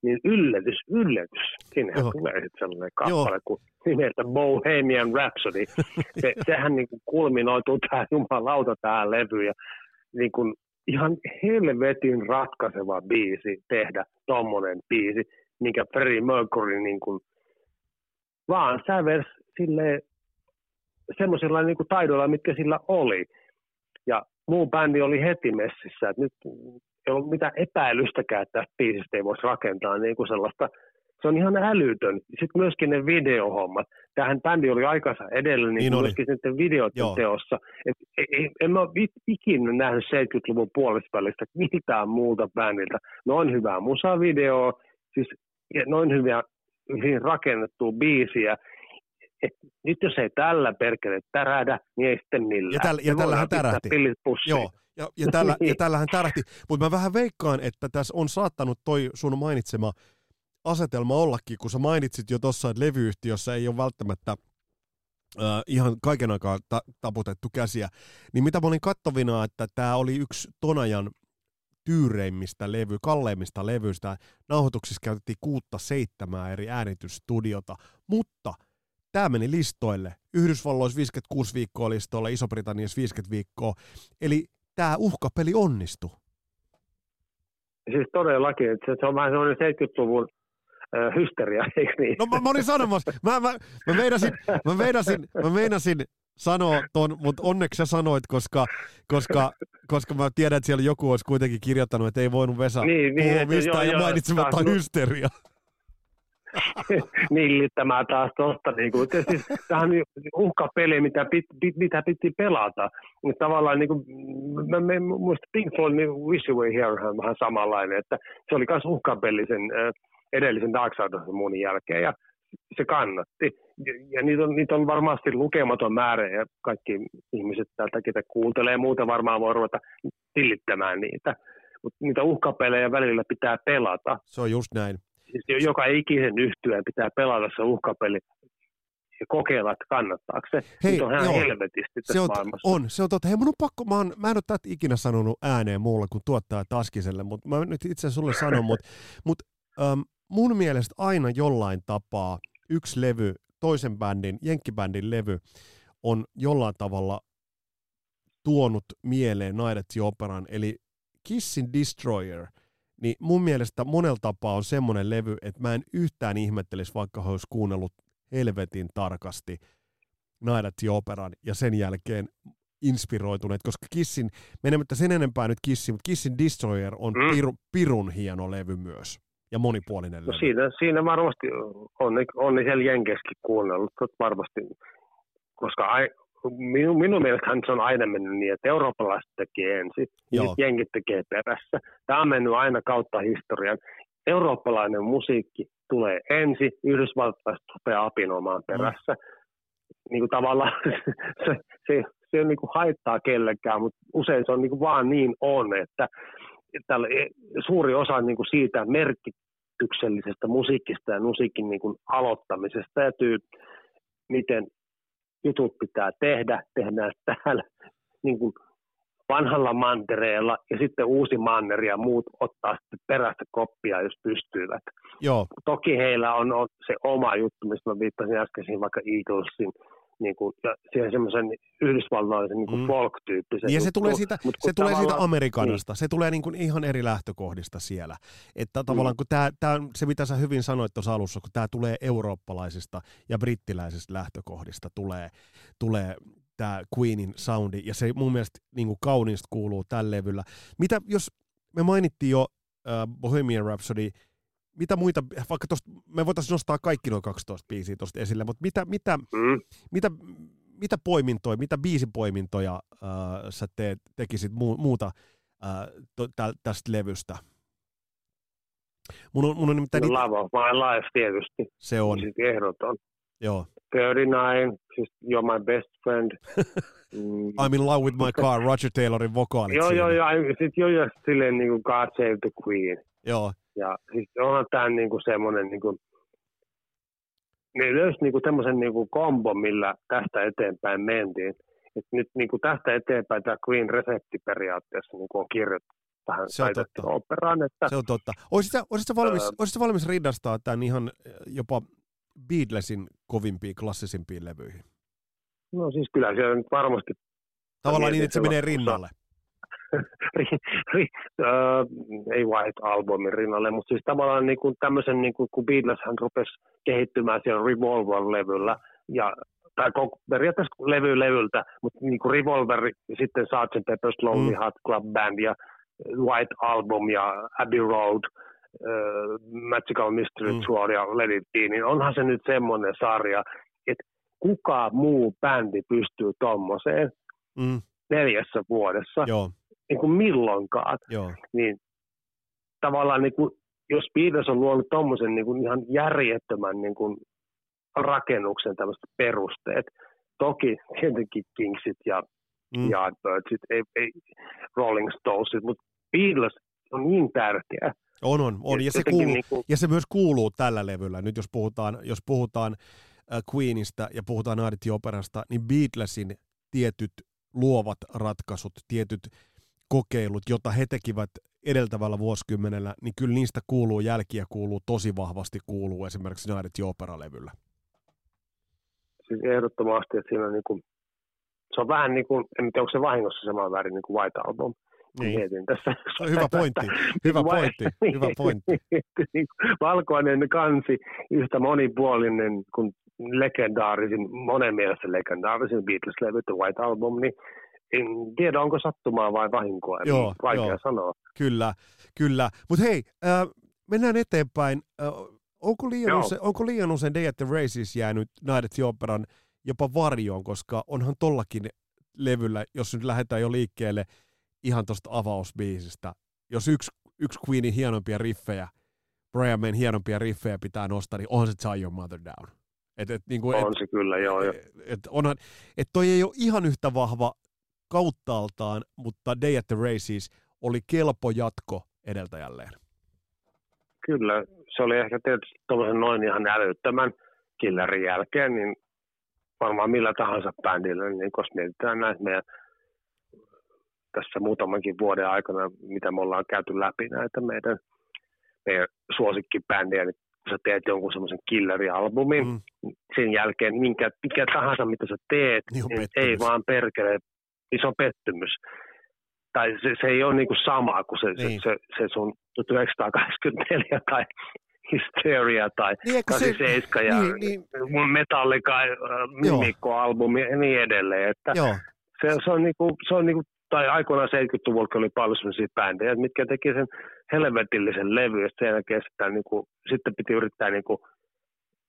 niin yllätys, yllätys.
Joo.
tulee sitten sellainen kappale kuin nimeltä Bohemian Rhapsody. Se, sehän niin kuin kulminoituu tähän jumalauta tähän levyyn ja niin kuin ihan helvetin ratkaiseva biisi tehdä tommonen biisi, minkä Freddie Mercury niin kuin vaan sävelsi silleen semmoisilla niin kuin taidoilla, mitkä sillä oli. Ja muu bändi oli heti messissä, että nyt ei ollut mitään epäilystäkään, että tästä biisistä ei voisi rakentaa niin kuin sellaista, se on ihan älytön. Sitten myöskin ne videohommat. Tähän bändi oli aikansa edellä, niin,
Niin
myöskin sitten
Joo.
teossa. Et, ei, en mä ikinä nähnyt 70-luvun puolivälistä mitään muulta bändiltä. Noin hyvää musavideoa, siis noin hyviä, hyvin rakennettua biisiä. Et nyt jos ei tällä perkele tärähdä, niin ei sitten millään.
Ja tällä- ja tällähän tärähti. Joo, ja, ja, tällä, ja
Niin.
tällähän tärähti. Mutta mä vähän veikkaan, että tässä on saattanut toi sun mainitsema asetelma ollakin, kun sä mainitsit jo tuossa, että levyyhtiössä ei ole välttämättä äh, ihan kaiken aikaa ta- taputettu käsiä, niin mitä mä olin kattovina, että tämä oli yksi Tonajan tyyreimmistä levy, kalleimmista levyistä. Nauhoituksissa käytettiin kuutta seitsemää eri äänitysstudiota, mutta tämä meni listoille. Yhdysvalloissa 56 viikkoa listoilla, Iso-Britanniassa 50 viikkoa. Eli tämä uhkapeli onnistui.
Siis todellakin, että se, on vähän semmoinen 70-luvun äh, hysteria, eikö niin?
No mä, mä olin sanomassa, mä, mä, mä, meinasin, mä, meinasin, mä meinasin sanoa ton, mutta onneksi sä sanoit, koska, koska, koska mä tiedän, että siellä joku olisi kuitenkin kirjoittanut, että ei voinut Vesa
Niin, niin,
puhua mistään
joo,
ja mainitsematta
taas-
hysteria.
nillittämään taas tuosta. Niin kuin, siis, tämä on uhkapeli, mitä, pit, pit, mitä piti pelata. Mutta tavallaan niin kuin, mä, mä, muistan Pink Floyd, niin Wish You Were Here on vähän samanlainen, että se oli myös uhkapeli sen edellisen Dark Side Moonin jälkeen ja se kannatti. Ja, ja niitä, on, niitä on varmasti lukematon määrä ja kaikki ihmiset täältä, ketä kuuntelee muuten varmaan voi ruveta tillittämään niitä. Mutta niitä uhkapelejä välillä pitää pelata.
Se on just näin.
Siis joka ikisen yhtyeen pitää pelata se uhkapeli ja kokeilla, että kannattaako se. Hei, Nyt on ihan joo, helvetisti tässä
se on,
maailmassa.
On, se on totta. Hei, mun on pakko, mä, oon, mä en ole tätä ikinä sanonut ääneen muulla kuin tuottaa Taskiselle, mutta mä nyt itse sulle sanon, mutta mut, ähm, mun mielestä aina jollain tapaa yksi levy, toisen bändin, jenkkibändin levy, on jollain tavalla tuonut mieleen Night Operan, eli Kissin Destroyer, niin mun mielestä monella tapaa on semmoinen levy, että mä en yhtään ihmettelisi, vaikka olisi kuunnellut helvetin tarkasti Night Operan ja sen jälkeen inspiroituneet, koska Kissin, menemättä sen enempää nyt Kissin, mutta Kissin Destroyer on mm. piru, pirun hieno levy myös ja monipuolinen no
levy. Siinä, siinä varmasti on, on siellä Jenkeskin kuunnellut, varmasti, koska ai, minun, minun mielestäni se on aina mennyt niin, että eurooppalaiset tekee ensin ja sitten jenkit tekee perässä. Tämä on mennyt aina kautta historian. Eurooppalainen musiikki tulee ensin, yhdysvaltalaiset rupeaa apinomaan perässä. Mm. Niin kuin tavallaan se, se, se ei niin kuin haittaa kellekään, mutta usein se on niin kuin vaan niin on, että tällä, suuri osa niin kuin siitä merkityksellisestä musiikista ja musiikin niin kuin aloittamisesta ja tyy, miten jutut pitää tehdä, tehdään täällä niin kuin vanhalla mantereella ja sitten uusi manner ja muut ottaa sitten perästä koppia, jos pystyvät.
Joo.
Toki heillä on, on se oma juttu, mistä mä viittasin äsken vaikka Eaglesin niin kuin, ja siihen semmoisen yhdysvaltalaisen niin kuin mm. folk-tyyppisen.
Ja se tulee siitä, mut, se tulee siitä Amerikanasta, niin. se tulee niin kuin ihan eri lähtökohdista siellä. Että tavallaan mm. kun tämä, tämä, se mitä sä hyvin sanoit tuossa alussa, kun tämä tulee eurooppalaisista ja brittiläisistä lähtökohdista, tulee, tulee tämä Queenin soundi, ja se mun mielestä niin kuin kauniista kuuluu tällä levyllä. Mitä, jos me mainittiin jo uh, Bohemian Rhapsody, mitä muita, vaikka tosta, me voitaisiin nostaa kaikki noin 12 biisiä tuosta esille, mutta mitä, mitä, mm. mitä, mitä poimintoja, mitä biisipoimintoja äh, sä teet, tekisit mu, muuta äh, to, tä, tästä levystä?
Mun on, mun on nimittäin... No, Lava My Life tietysti.
Se on.
Sitten ehdoton.
Joo.
39, siis You're My Best Friend.
Mm. I'm in love with my car, Roger Taylorin vokaalit
Joo, joo, joo. Sitten joo, joo, silleen niin kuin God Save the Queen.
Joo.
Ja siis onhan tämä niinku semmoinen, niinku, ne löysi niinku tämmöisen niinku kombo, millä tästä eteenpäin mentiin. Et nyt niinku tästä eteenpäin tämä Queen resepti periaatteessa niinku on kirjoittu tähän
se on totta.
operaan. Että,
se on totta. Olisitko, olisitko, valmis, öö, olisitko valmis rinnastaa tämän ihan jopa Beatlesin kovimpiin, klassisimmpiin levyihin?
No siis kyllä se on varmasti...
Tavallaan niin, että se menee rinnalle
ei White Albumin rinnalle, mutta siis tavallaan niin kuin tämmöisen, niin kuin, kun Beatles hän rupesi kehittymään siellä Revolver-levyllä, ja, tai koko, periaatteessa levy levyltä, mutta niin kuin Revolver, sitten Sgt. Pepper's Lonely mm. Heart Club Band ja White Album ja Abbey Road, uh, Magical Mystery mm. Tour ja Let It Be, niin onhan se nyt semmoinen sarja, että kuka muu bändi pystyy tommoseen mm. neljässä vuodessa.
Joo
niin kuin milloinkaan.
Joo.
Niin tavallaan niin kuin, jos Beatles on luonut tuommoisen niin kuin ihan järjettömän niin kuin rakennuksen tämmöiset perusteet, toki tietenkin Kingsit ja mm. Yardbirdsit, ei, ei Rolling Stonesit, mutta Beatles on niin tärkeä.
On, on, on. Ja, se kuuluu, niin kuin... ja se myös kuuluu tällä levyllä. Nyt jos puhutaan, jos puhutaan Queenista ja puhutaan Night Operasta, niin Beatlesin tietyt luovat ratkaisut, tietyt kokeilut, jota he tekivät edeltävällä vuosikymmenellä, niin kyllä niistä kuuluu jälkiä, kuuluu tosi vahvasti kuuluu esimerkiksi Night Opera-levyllä.
Siis ehdottomasti, että siinä on niin kuin, se on vähän niin kuin, en tiedä onko se vahingossa sama väri niin kuin White Album, niin. mietin tässä.
Hyvä pointti, hyvä pointti, hyvä pointti.
Niin valkoinen kansi, yhtä monipuolinen kuin legendaarisin, monen mielestä legendaarisin Beatles-levy, The White Album, niin en tiedä, onko sattumaa vai vahinkoa, joo, vaikea joo. sanoa.
Kyllä, kyllä. Mutta hei, äh, mennään eteenpäin. Äh, onko, liian usein, onko liian usein Day at the Races jäänyt Night the Operan jopa varjoon, koska onhan tollakin levyllä, jos nyt lähdetään jo liikkeelle ihan tuosta avausbiisistä, jos yksi, yksi Queenin hienompia riffejä, Brian Mayn hienompia riffejä pitää nostaa, niin onhan se Tie Your Mother Down.
Et, et, niin kuin, on et, se kyllä, joo.
Et, et onhan, et toi ei ole ihan yhtä vahva kauttaaltaan, mutta Day at the Races oli kelpo jatko edeltäjälleen.
Kyllä, se oli ehkä tietysti tuollaisen noin ihan älyttömän killerin jälkeen, niin varmaan millä tahansa bändillä, niin koska mietitään näitä meidän tässä muutamankin vuoden aikana, mitä me ollaan käyty läpi näitä meidän, meidän suosikkibändiä, niin kun sä teet jonkun semmoisen killerialbumin, mm. sen jälkeen minkä, mikä tahansa, mitä sä teet, niin, niin ei vaan perkele, iso pettymys. Tai se, se ei ole niinku sama kuin se, niin. se, se, se sun 1984 tai Hysteria tai niin, 87 se, ja niin, niin, Metallica äh, Mimikko-albumi ja niin edelleen. Että Joo. Se, se, on niinku, se on niinku tai aikoinaan 70-luvulla oli paljon sellaisia bändejä, mitkä teki sen helvetillisen levy, ja sen jälkeen sitä, niin kuin, sitten piti yrittää niin kuin,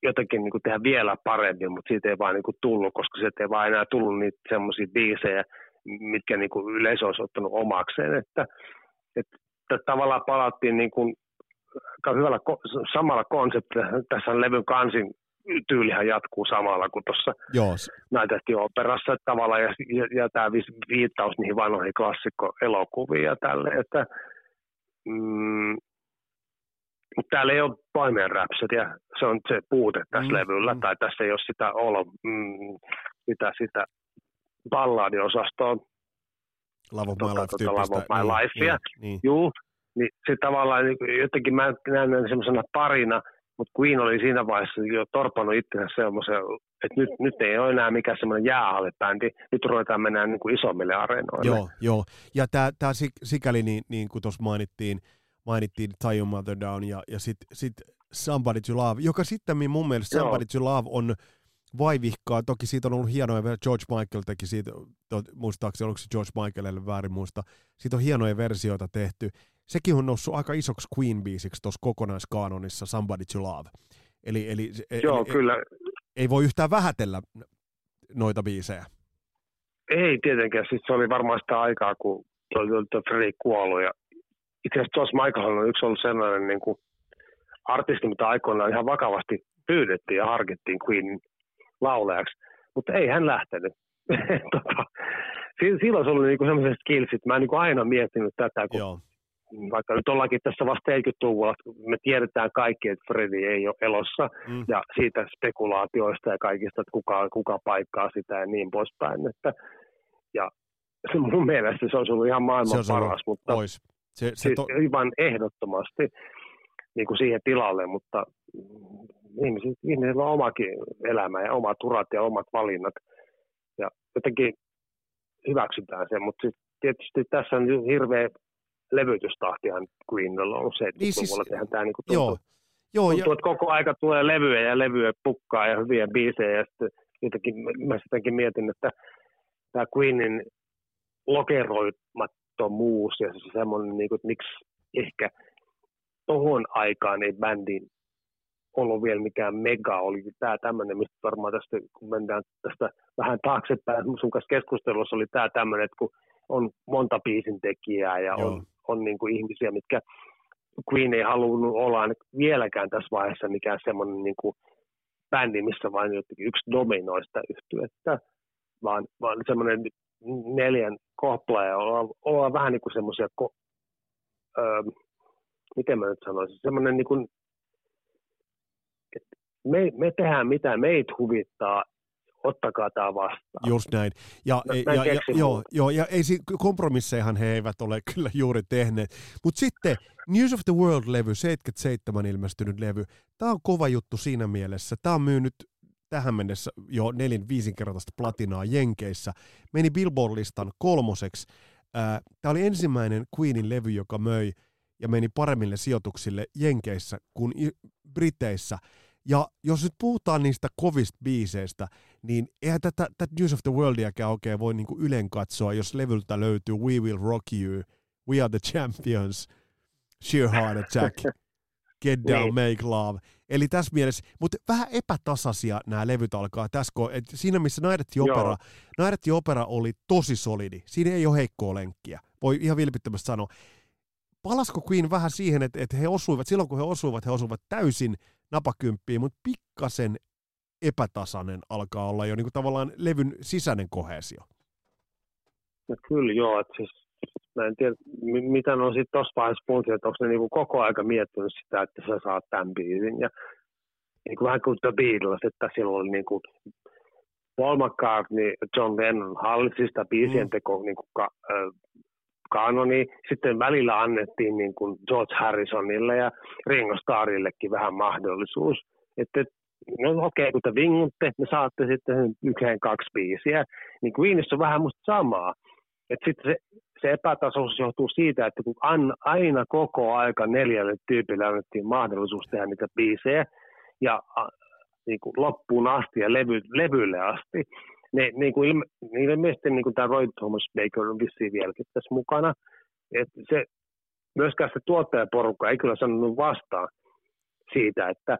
jotenkin niin kuin, tehdä vielä paremmin, mutta siitä ei vaan niin kuin, tullut, koska se ei vaan enää tullut niitä semmoisia biisejä, mitkä niin kuin, yleisö olisi ottanut omakseen, että, että, tavallaan palattiin niin kuin, hyvällä samalla konseptilla. Tässä on levyn kansin tyylihän jatkuu samalla kuin tuossa näytettiin operassa tavalla ja, ja, ja tämä viittaus niihin vanhoihin klassikkoelokuviin ja tälle, että mm, täällä ei ole paimeen ja se on se puute tässä mm, levyllä, mm. tai tässä ei ole sitä olo, mm, sitä, sitä balladiosastoa.
Love of my life
tota, Love of my life, niin, niin. Juu, niin se tavallaan niin jotenkin mä näen semmoisena parina – mutta Queen oli siinä vaiheessa jo torpannut itsensä semmoisen, että nyt, nyt ei ole enää mikään semmoinen jäähallibändi, nyt ruvetaan mennä niin kuin isommille areenoille.
Joo, joo. Ja tämä sikäli, niin, niin kuin tuossa mainittiin, mainittiin Tie Your Mother Down ja, ja sitten sit Somebody to Love, joka sitten mun mielestä joo. Somebody to Love on vaivihkaa. Toki siitä on ollut hienoja, George Michael teki siitä, muistaakseni oliko se George Michaelille väärin muista, siitä on hienoja versioita tehty sekin on noussut aika isoksi Queen-biisiksi tuossa kokonaiskaanonissa Somebody to Love. Eli, eli,
e- Joo,
eli,
kyllä.
Ei voi yhtään vähätellä noita biisejä.
Ei tietenkään. Siis se oli varmaan sitä aikaa, kun toi, toi Freddy kuollut. Ja itse asiassa George Michael on yksi ollut sellainen niin kuin artisti, mitä aikoinaan ihan vakavasti pyydettiin ja harkittiin Queenin laulajaksi. Mutta ei hän lähtenyt. tota, silloin se oli niinku sellaiset skillsit. Mä en niinku aina miettinyt tätä, kun Joo vaikka nyt ollaankin tässä vasta 70-luvulla, me tiedetään kaikki, että Freddy ei ole elossa, mm. ja siitä spekulaatioista ja kaikista, että kuka, kuka paikkaa sitä ja niin poispäin. Että, ja se mun mielestä se olisi ollut ihan maailman se paras, mutta
pois. Se, se
siis to... aivan ehdottomasti niin kuin siihen tilalle, mutta ihmiset, ihmisillä on omakin elämä ja omat urat ja omat valinnat. Ja jotenkin hyväksytään se, mutta tietysti tässä on hirveä levytystahtihan Queenilla on se, että niin siis, tehdään tämä niin tuntuu, joo, joo, tuntuu, ja... että koko aika tulee levyjä ja levyjä pukkaa ja hyviä biisejä ja sitten jotenkin, mä sitäkin mietin, että tämä Queenin lokeroimattomuus ja se semmoinen, niin kuin, että miksi ehkä tohon aikaan ei bändin ollut vielä mikään mega, oli tämä tämmöinen, mistä varmaan tästä, kun mennään tästä vähän taaksepäin, sun kanssa keskustelussa oli tämä tämmöinen, että kun on monta biisin tekijää ja Joo. on on niin kuin ihmisiä, mitkä Queen ei halunnut olla vieläkään tässä vaiheessa mikään semmoinen niin kuin bändi, missä vain yksi dominoista yhtyettä, vaan, vaan semmoinen neljän kopla ja ollaan, ollaan vähän niin kuin semmoisia, öö, miten mä nyt sanoisin, semmoinen niin kuin, me, me tehdään mitä meitä huvittaa ottakaa tämä vastaan.
Just näin. Ja, ja, ja, ja, joo, joo, ja ei, kompromissejahan he eivät ole kyllä juuri tehneet. Mutta sitten News of the World-levy, 77 ilmestynyt levy, tämä on kova juttu siinä mielessä. Tämä on myynyt tähän mennessä jo nelin viisinkertaista platinaa Jenkeissä. Meni Billboard-listan kolmoseksi. Tämä oli ensimmäinen Queenin levy, joka möi ja meni paremmille sijoituksille Jenkeissä kuin Briteissä. Ja jos nyt puhutaan niistä kovista biiseistä, niin eihän tätä, tätä News of the Worldiakään oikein voi niinku ylen katsoa, jos levyltä löytyy We Will Rock You, We Are the Champions, Sheer Heart Attack, Get Down, niin. Make Love. Eli tässä mielessä, mutta vähän epätasaisia nämä levyt alkaa tässä, et siinä missä Nairetti Opera, Nairetti Opera oli tosi solidi, siinä ei ole heikkoa lenkkiä, voi ihan vilpittömästi sanoa. Palasko Queen vähän siihen, että, että he osuivat, silloin kun he osuivat, he osuivat täysin napakymppiin, mutta pikkasen epätasainen alkaa olla jo niin kuin tavallaan levyn sisäinen kohesio.
No kyllä joo, että siis mä en tiedä, mitä on sitten tuossa vaiheessa puhuttu, että onko ne niinku koko aika miettinyt sitä, että sä saat tämän biisin. Ja niin kuin vähän kuin The Beatles, että silloin oli niin kuin Paul McCartney, John Lennon hallitsi sitä biisien mm. teko niin kuin ka, äh, kanoni. Sitten välillä annettiin niin kuin George Harrisonille ja Ringo Starrillekin vähän mahdollisuus. Että no okei, okay, kun te vingutte, me saatte sitten yhden, kaksi biisiä. Niin Queenissa on vähän musta samaa. Että sitten se, se epätasoisuus johtuu siitä, että kun aina koko aika neljälle tyypille annettiin mahdollisuus tehdä niitä biisejä, ja niin kuin loppuun asti ja levy, levylle asti. Ne, niin kuin ilme, niin ilmeisesti niin kuin tämä Roy Thomas Baker on vissiin vieläkin tässä mukana. Et se, myöskään se tuottajaporukka ei kyllä sanonut vastaan siitä, että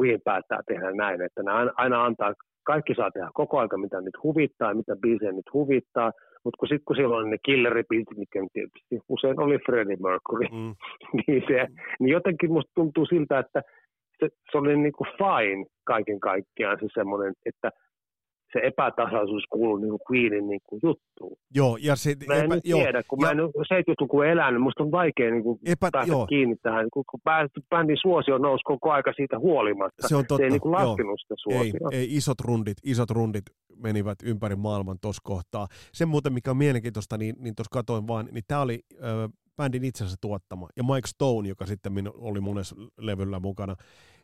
Queen päättää tehdä näin, että ne aina antaa, kaikki saa tehdä koko aika, mitä nyt huvittaa, mitä biisejä nyt huvittaa, mutta kun sitten kun siellä on ne killeribiisit, mikä tietysti usein oli Freddie Mercury, mm. niin, se, niin jotenkin musta tuntuu siltä, että se, se oli niin kuin fine kaiken kaikkiaan se semmoinen, että se epätasaisuus kuuluu niin kuin Queenin niin kuin juttuun.
Joo, ja se,
mä en
epä,
nyt
joo,
tiedä, kun
ja,
mä en 70-lukua elänyt, musta on vaikea niin kuin
Epä,
päästä
joo.
kiinni tähän, kun, kun bändin suosio nousi koko aika siitä huolimatta.
Se on totta,
se ei niin kuin
joo.
laskenut sitä
ei, ei, isot rundit, isot rundit menivät ympäri maailman tuossa kohtaa. Sen muuten, mikä on mielenkiintoista, niin, niin tuossa katoin vaan, niin tämä oli ö, bändin itsensä tuottama. Ja Mike Stone, joka sitten oli monessa levyllä mukana,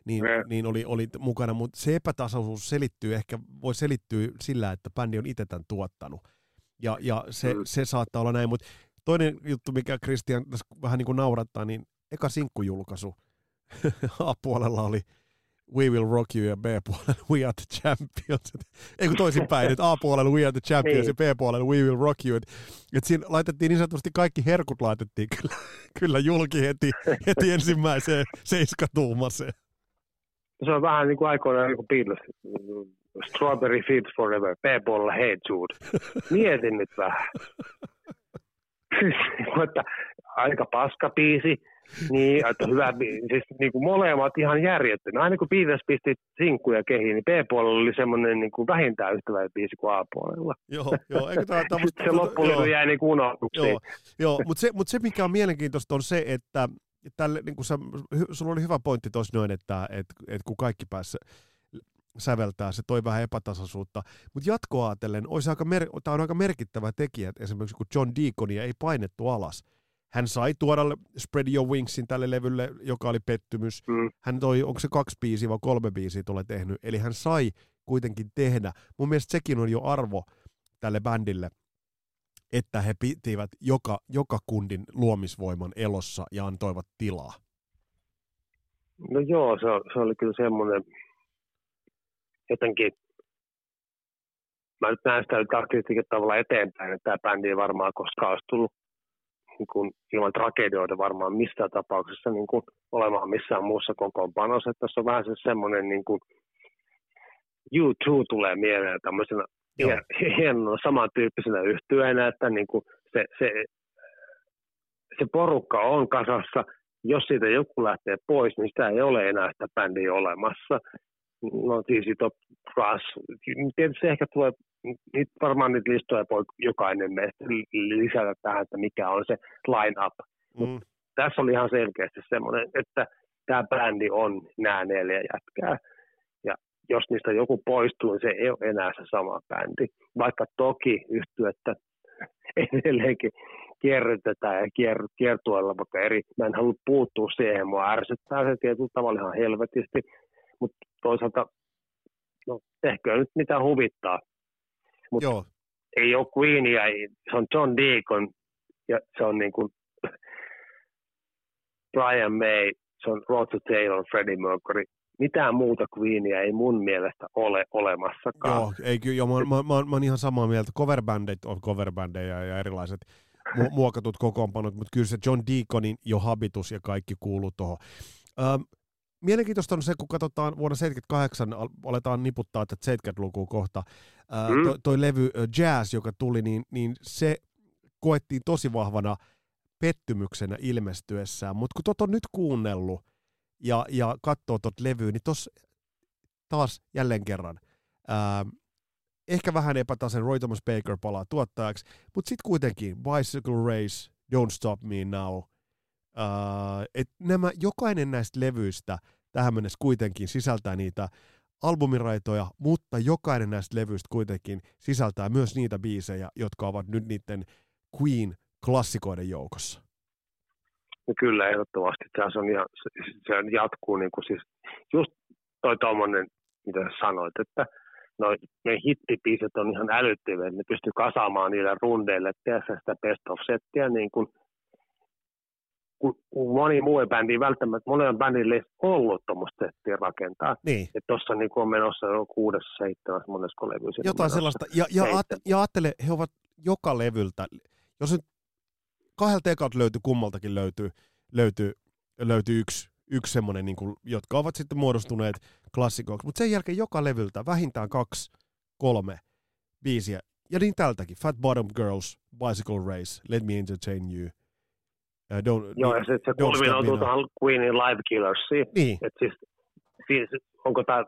niin,
Ne.
niin oli, oli mukana, mutta se epätasaisuus selittyy ehkä, voi selittyä sillä, että bändi on itse tämän tuottanut. Ja, ja se,
Mm.
se saattaa olla näin, mutta toinen juttu, mikä Christian tässä vähän niin kuin naurattaa, niin eka sinkkujulkaisu A-puolella oli We Will Rock You ja B-puolella We Are the Champions. Ei kun toisinpäin, että A-puolella We Are the Champions
Niin.
ja B-puolella We Will Rock You. Et, et siinä laitettiin niin sanotusti kaikki herkut laitettiin kyllä, kyllä julki heti, heti ensimmäiseen seiskatuumaseen.
Se on vähän niin kuin aikoinaan niin kuin Beatles. Strawberry Fields Forever, B-puolella Hey Jude. Mietin nyt vähän. että aika paska biisi, niin, että hyvä biisi. Siis niin kuin molemmat ihan järjettömiä. Aina kun Beatles pisti sinkkuja kehiin, niin B-puolella oli semmoinen niin kuin vähintään yhtä hyvä biisi kuin A-puolella.
Joo, joo. Eikö musta-
Sitten se loppulevy jäi niin kuin unohduksiin.
Joo, joo mutta se, mut se, mikä on mielenkiintoista, on se, että tälle, niin kuin sä, sulla oli hyvä pointti tuossa noin, että et, et kun kaikki päässä säveltää, se toi vähän epätasaisuutta. Mutta jatkoa ajatellen, mer- tämä on aika merkittävä tekijä, että esimerkiksi kun John Deaconia ei painettu alas, hän sai tuoda Spread Your Wingsin tälle levylle, joka oli pettymys.
Mm.
Hän toi, onko se kaksi biisiä vai kolme biisiä tulee tehnyt, eli hän sai kuitenkin tehdä. Mun mielestä sekin on jo arvo tälle bändille, että he pitivät joka, joka kundin luomisvoiman elossa ja antoivat tilaa.
No joo, se, se oli kyllä semmoinen jotenkin, mä nyt näen sitä taktiikin tavalla eteenpäin, että tämä bändi ei varmaan koskaan olisi tullut niin kuin, ilman tragedioita varmaan missään tapauksessa niin kuin, olemaan missään muussa kokoonpanossa. Tässä on vähän se semmoinen niin kuin, U2 tulee mieleen tämmöisenä
Joo.
hien- hienona samantyyppisenä yhtyeenä, että niin kuin se, se, se porukka on kasassa. Jos siitä joku lähtee pois, niin sitä ei ole enää sitä bändiä olemassa. No siis Top Crush. Tietysti ehkä tulee, niitä, varmaan niitä listoja voi jokainen meistä li- lisätä tähän, että mikä on se line-up.
Mm.
Tässä oli ihan selkeästi semmoinen, että tämä bändi on nämä neljä jätkää. Jos niistä joku poistuu, niin se ei ole enää se sama bändi. Vaikka toki yhtyy, että edelleenkin kierrätetään ja kier, kiertueella vaikka eri, mä en halua puuttua siihen, mua ärsyttää se tietyllä tavalla ihan helvetisti, mutta toisaalta no, tehköön nyt mitä huvittaa. Mut
Joo,
ei ole Queenia, se on John Deacon ja se on niin kuin Brian May, se on Roger Taylor, Freddie Mercury. Mitään muuta Queenia ei mun mielestä ole olemassakaan.
joo, ei kyllä, joo, mä, mä, mä, mä, oon ihan samaa mieltä. Coverbändit on coverbändejä ja erilaiset mu- muokatut kokoonpanot, mutta kyllä se John Deaconin jo habitus ja kaikki kuuluu tuohon. Ähm, mielenkiintoista on se, kun katsotaan vuonna 78, al- aletaan niputtaa tätä 70-lukua kohta, ää,
Mm.
toi, toi levy Jazz, joka tuli, niin, niin se koettiin tosi vahvana pettymyksenä ilmestyessään, mutta kun tot on nyt kuunnellut ja, ja katsoo tot levyä, niin tos taas jälleen kerran, ää, ehkä vähän epätasen Roy Thomas Baker palaa tuottajaksi, mutta sitten kuitenkin Bicycle Race Don't Stop Me Now. Uh, et nämä, jokainen näistä levyistä tähän mennessä kuitenkin sisältää niitä albumiraitoja, mutta jokainen näistä levyistä kuitenkin sisältää myös niitä biisejä, jotka ovat nyt niiden Queen-klassikoiden joukossa.
No kyllä, ehdottomasti. Se, on ihan, se, se jatkuu niin kuin siis, just toi tommonen, mitä sanoit, että noi, ne hittipiiset on ihan älyttömiä, ne pystyy kasaamaan niillä rundeille, tehdä sitä best of settiä niin kuin kun, moni muu bändi välttämättä, monella bändillä ei ollut tuommoista settiä rakentaa.
Niin.
Että tuossa niin on menossa jo kuudes, seitsemäs, monesko levy.
Jotain menossa. sellaista. Ja, ja, ja ajattele, he ovat joka levyltä, jos nyt kahdelta ekat löytyy, kummaltakin löytyy, löytyy, löytyy yksi, yksi semmoinen, niin kuin, jotka ovat sitten muodostuneet klassikoiksi. Mutta sen jälkeen joka levyltä vähintään kaksi, kolme biisiä. Ja niin tältäkin. Fat Bottom Girls, Bicycle Race, Let Me Entertain You –
Uh, don't, Joo, ja se, se kulminoutuu tuohon Queenin Live Killersiin.
Niin.
Et siis, siis, onko tämä,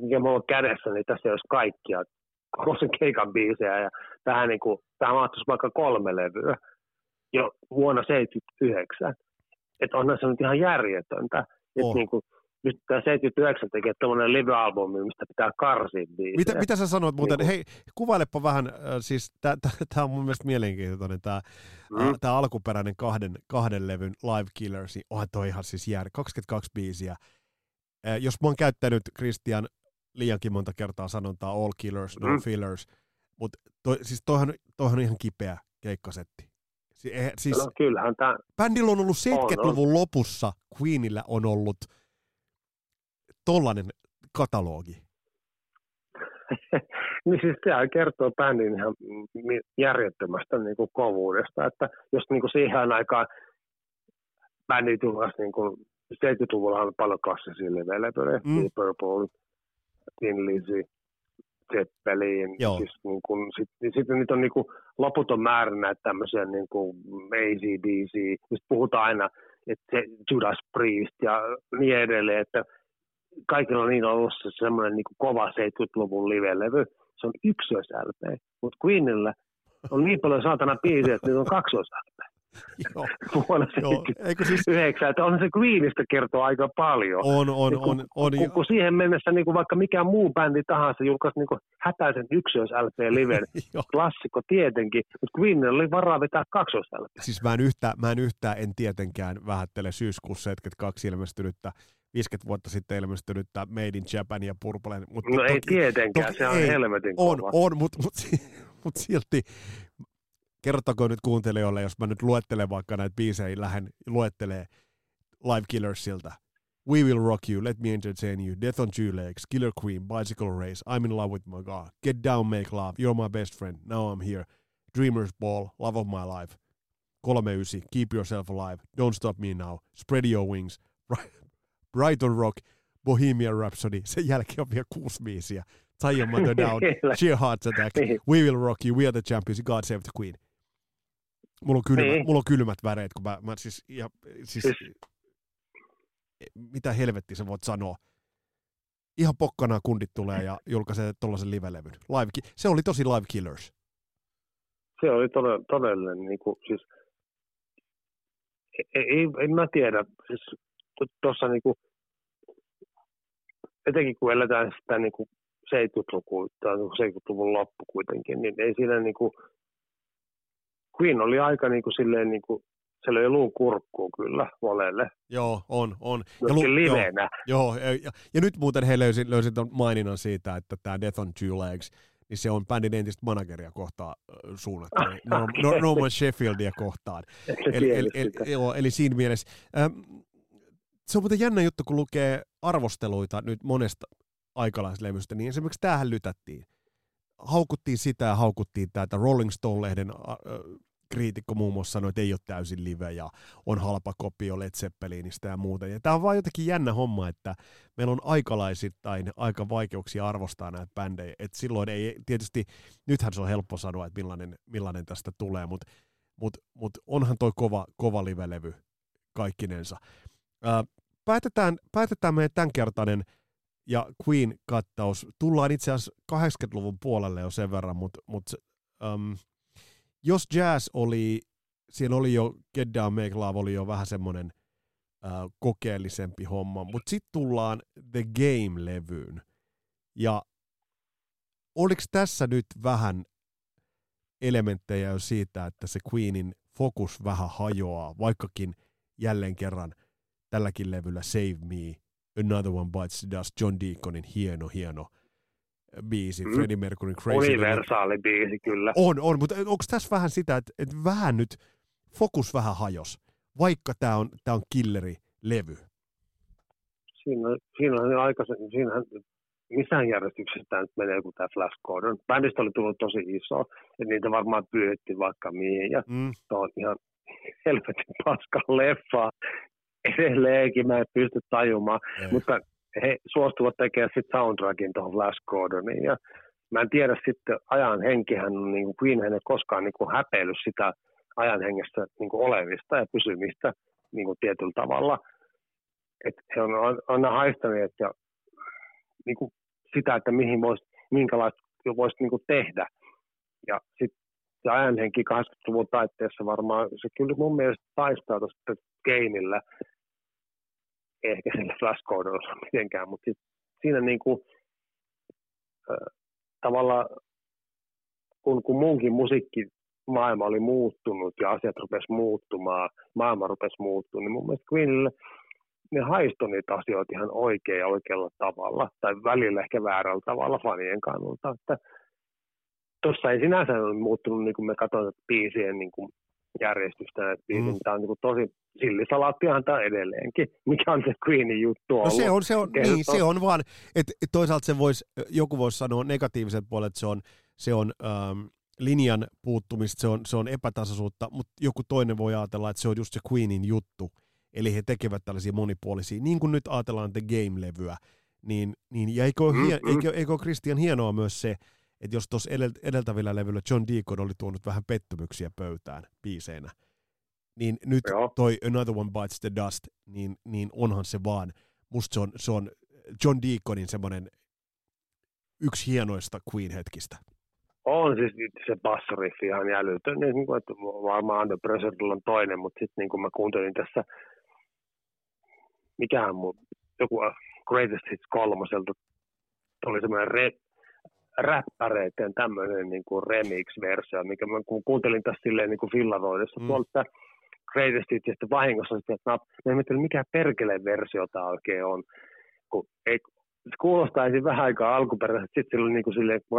mikä mulla on kädessä, niin tässä olisi kaikkia koko sen keikan biisejä. Ja tähän, niin kuin, tähän mahtuisi vaikka kolme levyä jo vuonna 79. Että onhan se nyt ihan järjetöntä. Että oh. niin kuin, nyt tämä 79 tekee tuommoinen live-albumi, mistä pitää karsia biisejä.
Mitä, mitä sä sanot muuten? Niin Hei, kuvailepa vähän, äh, siis tämä on mun mielestä mielenkiintoinen, tämä mm. äh, tää alkuperäinen kahden, kahden levyn Live Killers, niin onhan toi ihan siis jär, 22 biisiä. Äh, jos mä oon käyttänyt Christian liiankin monta kertaa sanontaa all killers, no mm. fillers, mutta toi, siis toihan, toihan on ihan kipeä keikkasetti. Si- eh, siis
no, kyllähän tämä...
Bändillä on ollut 70-luvun on, on. lopussa, Queenillä on ollut – tollainen katalogi?
niin siis tämä kertoo bändin ihan järjettömästä niin kuin kovuudesta, että jos niin kuin siihen aikaan bändi tulisi niin kuin 70-luvulla on paljon klassisia levelöitä, mm. Purple, Thin Lizzy, Zeppelin, siis niin kuin, sit, niin sitten niitä on niin kuin loputon määrä näitä tämmöisiä niin kuin ACDC, mistä puhutaan aina, että se Judas Priest ja niin edelleen, että kaikilla niin on ollut se semmoinen niin kova 70-luvun live-levy. Se on yksilös-LP, mutta Queenillä on niin paljon saatana biisiä, että niitä on kaksois-LP. Joo. Vuonna Joo. Eikö siis... että on se Queenista kertoo aika paljon.
On, on, niin kun, on. on
kun, kun, siihen mennessä niin kuin vaikka mikä muu bändi tahansa julkaisi niin hätäisen yksilös LP liven, klassikko tietenkin, mutta Queenilla oli varaa vetää kaksois LP.
Siis mä en, yhtä, mä en yhtään en tietenkään vähättele syyskuussa 72 ilmestynyttä 50 vuotta sitten ilmestynyttä Made in Japan ja Purple.
Mutta no toki, ei tietenkään, toki, se on ei, helvetin
On, kova. on mutta mut, mut silti kertokaa nyt kuuntelijoille, jos mä nyt luettelen vaikka näitä biisejä, lähden luettelee Live Killersilta. We Will Rock You, Let Me Entertain You, Death on Two Legs, Killer Queen, Bicycle Race, I'm in Love with My God, Get Down, Make Love, You're My Best Friend, Now I'm Here, Dreamer's Ball, Love of My Life, 39, Keep Yourself Alive, Don't Stop Me Now, Spread Your Wings, Brighton Rock, Bohemian Rhapsody, sen jälkeen on vielä kuusi biisiä. Tie Your Mother Down, Sheer Heart Attack, niin. We Will Rock You, We Are the Champions, God Save the Queen. Mulla on, kylmä, niin. mulla on kylmät väreet, kun mä, mä siis, ja, siis, siis, mitä helvetti sä voit sanoa. Ihan pokkana kundit tulee ja julkaisee tuollaisen live-levyn. Live, se oli tosi Live Killers.
Se oli todella, todellinen, niin kuin, siis, ei, ei, en mä tiedä, siis tuossa niinku, etenkin kun eletään sitä niinku 70-lukua tai 70-luvun loppu kuitenkin, niin ei siinä niinku, Queen oli aika niinku silleen niinku, se löi luun kurkkuun kyllä monelle.
Joo, on, on.
ja lu- livenä.
Joo, joo ja, ja, nyt muuten he löysin, löysin maininnan siitä, että tämä Death on Two Legs, niin se on bändin entistä manageria kohtaan suunnattu, Norman, okay. Norman Sheffieldia kohtaan. eli, eli, eli, joo, eli siinä mielessä. Ähm, se on muuten jännä juttu, kun lukee arvosteluita nyt monesta aikalaislevystä, niin esimerkiksi tämähän lytättiin. Haukuttiin sitä ja haukuttiin tätä. Rolling Stone-lehden kriitikko muun muassa sanoi, että ei ole täysin live ja on halpa kopio Led Zeppelinistä ja muuta. Ja tämä on vaan jotenkin jännä homma, että meillä on aikalaisittain aika vaikeuksia arvostaa näitä bändejä. Et silloin ei, tietysti, nythän se on helppo sanoa, että millainen, millainen tästä tulee, mutta mut, mut onhan toi kova, kova live-levy kaikkinensa. Äh, päätetään, päätetään meidän tämänkertainen ja Queen-kattaus. Tullaan itse asiassa 80-luvun puolelle jo sen verran, mutta, mutta um, jos jazz oli siinä oli jo, Get Down Make Love oli jo vähän semmoinen äh, kokeellisempi homma, mutta sitten tullaan The Game-levyyn. Ja oliko tässä nyt vähän elementtejä jo siitä, että se Queenin fokus vähän hajoaa, vaikkakin jälleen kerran tälläkin levyllä Save Me, Another One Bites the Dust, John Deaconin hieno, hieno biisi, mm. Freddie Mercuryn Crazy.
Universaali biisi, kyllä.
On, on, mutta onko tässä vähän sitä, että, että vähän nyt fokus vähän hajos, vaikka tämä on, tää on killeri-levy?
Siinä, siinä on aikaisemmin, siinähän missään järjestyksessä tämä nyt menee kuin tämä Flash Gordon. Bändistä oli tullut tosi iso, että niitä varmaan pyydettiin vaikka mihin, ja mm. on ihan helvetin paska leffa. Edelleenkin mä en pysty tajumaan, Ei. mutta he suostuvat tekemään sitten soundtrackin tuohon Flash Gordoniin, ja mä en tiedä sitten ajan henkihän on, niin kuin Queen ei koskaan niin kuin häpeillyt sitä ajan hengessä niin kuin olevista ja pysymistä niin kuin tietyllä tavalla. Et he on aina haistaneet ja niin kuin sitä, että mihin voisi, minkälaista voisi niin kuin tehdä. Ja sitten se ajanhenki 80-luvun taitteessa varmaan, se kyllä mun mielestä taistaa tuosta gameillä, ehkä sillä flash mitenkään, mutta sit siinä niin kuin, äh, tavallaan, kun, kun munkin musiikki maailma oli muuttunut ja asiat rupesi muuttumaan, maailma rupesi muuttumaan, niin mun mielestä Queenille ne haisto niitä asioita ihan oikein ja oikealla tavalla, tai välillä ehkä väärällä tavalla fanien kannalta. Että tuossa ei sinänsä ole muuttunut, niin kuin me katsotaan biisien niin kuin järjestystä, biisin, mm. tämä on niin kuin tosi sillisalaattiahan tämä edelleenkin, mikä on se Queenin juttu
ollut. No se on, se on, niin, se on vaan, että toisaalta se vois, joku voisi sanoa negatiivisen puolen, että se on, se on ähm, linjan puuttumista, se on, se on epätasaisuutta, mutta joku toinen voi ajatella, että se on just se Queenin juttu, Eli he tekevät tällaisia monipuolisia, niin kuin nyt ajatellaan The Game-levyä, niin, niin ja eikö, mm, hie, mm. eikö, eikö Christian hienoa myös se, että jos tuossa edeltävillä levyillä John Deacon oli tuonut vähän pettymyksiä pöytään biiseinä, niin nyt Joo. toi Another One Bites the Dust, niin, niin onhan se vaan, musta se on, se on John Deaconin semmoinen yksi hienoista Queen-hetkistä.
On siis se bassoriffi ihan jälytön, niin kuin, että varmaan Under Pressure on toinen, mutta sitten niin kuin mä kuuntelin tässä mikähän mun, joku Greatest Hits kolmoselta oli semmoinen re, räppäreiden tämmöinen niin kuin remix-versio, mikä mä kuuntelin tässä silleen niin kuin fillaroidessa mm. tuolta Greatest Hits, ja sitten vahingossa sitten, että mä en mikä perkeleen versio tämä oikein on, kun ei, kuulostaisi vähän aikaa alkuperäisesti, sitten sillä oli niin kuin silleen, että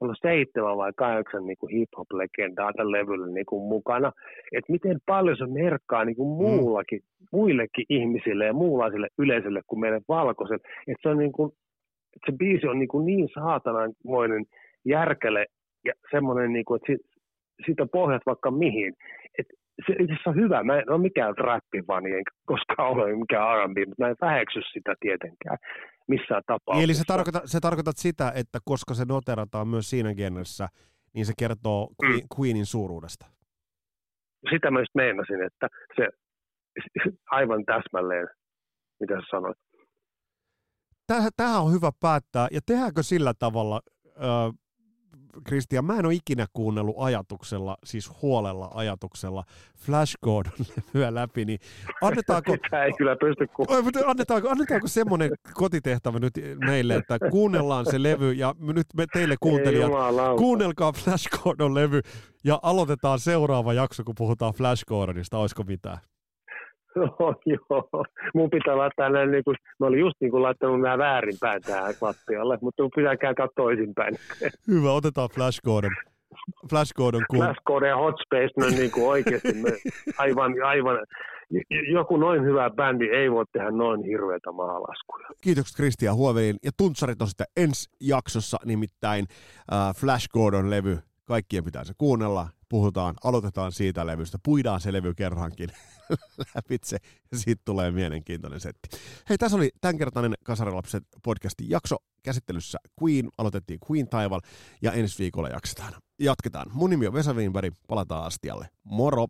on seitsemän vai kahdeksan niin kuin hip-hop-legendaa tällä levyllä niin kuin mukana. Että miten paljon se merkkaa niin kuin mm. muullakin, muillekin ihmisille ja muunlaisille yleisölle kuin meille valkoiselle. Että se, on niin kuin, se biisi on niin, kuin niin saatanamoinen järkele ja semmoinen, niin kuin, että siitä, siitä pohjat vaikka mihin. Että se itse asiassa on hyvä. Mä en ole mikään räppifani, enkä koskaan ole mikään R&B, mutta mä en väheksy sitä tietenkään missään tapauksessa.
Eli se tarkoittaa, se tarkoitat sitä, että koska se noterataan myös siinä genressä, niin se kertoo mm. Queenin suuruudesta.
Sitä mä just meinasin, että se aivan täsmälleen, mitä sä sanoit.
Tähän on hyvä päättää. Ja tehdäänkö sillä tavalla, Kristian, mä en ole ikinä kuunnellut ajatuksella, siis huolella ajatuksella Flash Gordon levyä läpi, niin annetaanko...
Sitä ei kyllä pysty.
Annetaanko, annetaanko semmoinen kotitehtävä nyt meille, että kuunnellaan se levy ja nyt me teille kuuntelijat, kuunnelkaa Flash Gordon levy ja aloitetaan seuraava jakso, kun puhutaan Flash Gordonista, olisiko mitään?
No, joo, mun pitää laittaa näin, niin kuin, mä olin just niin kuin laittanut nämä väärinpäin tähän lattialle, mutta mun pitää kääntää toisinpäin.
Hyvä, otetaan Flash Gordon. Flash Gordon.
Kun... Flash Gordon ja Hot Space, no niin kuin oikeasti me, aivan, aivan, joku noin hyvä bändi ei voi tehdä noin hirveätä mahalaskuja.
Kiitokset Kristian Huovelin ja Tuntsarit on sitten ensi jaksossa, nimittäin äh, Flash Gordon-levy. Kaikkien pitää se kuunnella puhutaan, aloitetaan siitä levystä, puidaan se levy kerrankin läpitse ja siitä tulee mielenkiintoinen setti. Hei, tässä oli tämänkertainen Kasarilapset podcastin jakso. Käsittelyssä Queen, aloitettiin Queen Taival ja ensi viikolla jaksetaan. Jatketaan. Mun nimi on Vesa Wienberg, palataan astialle. Moro!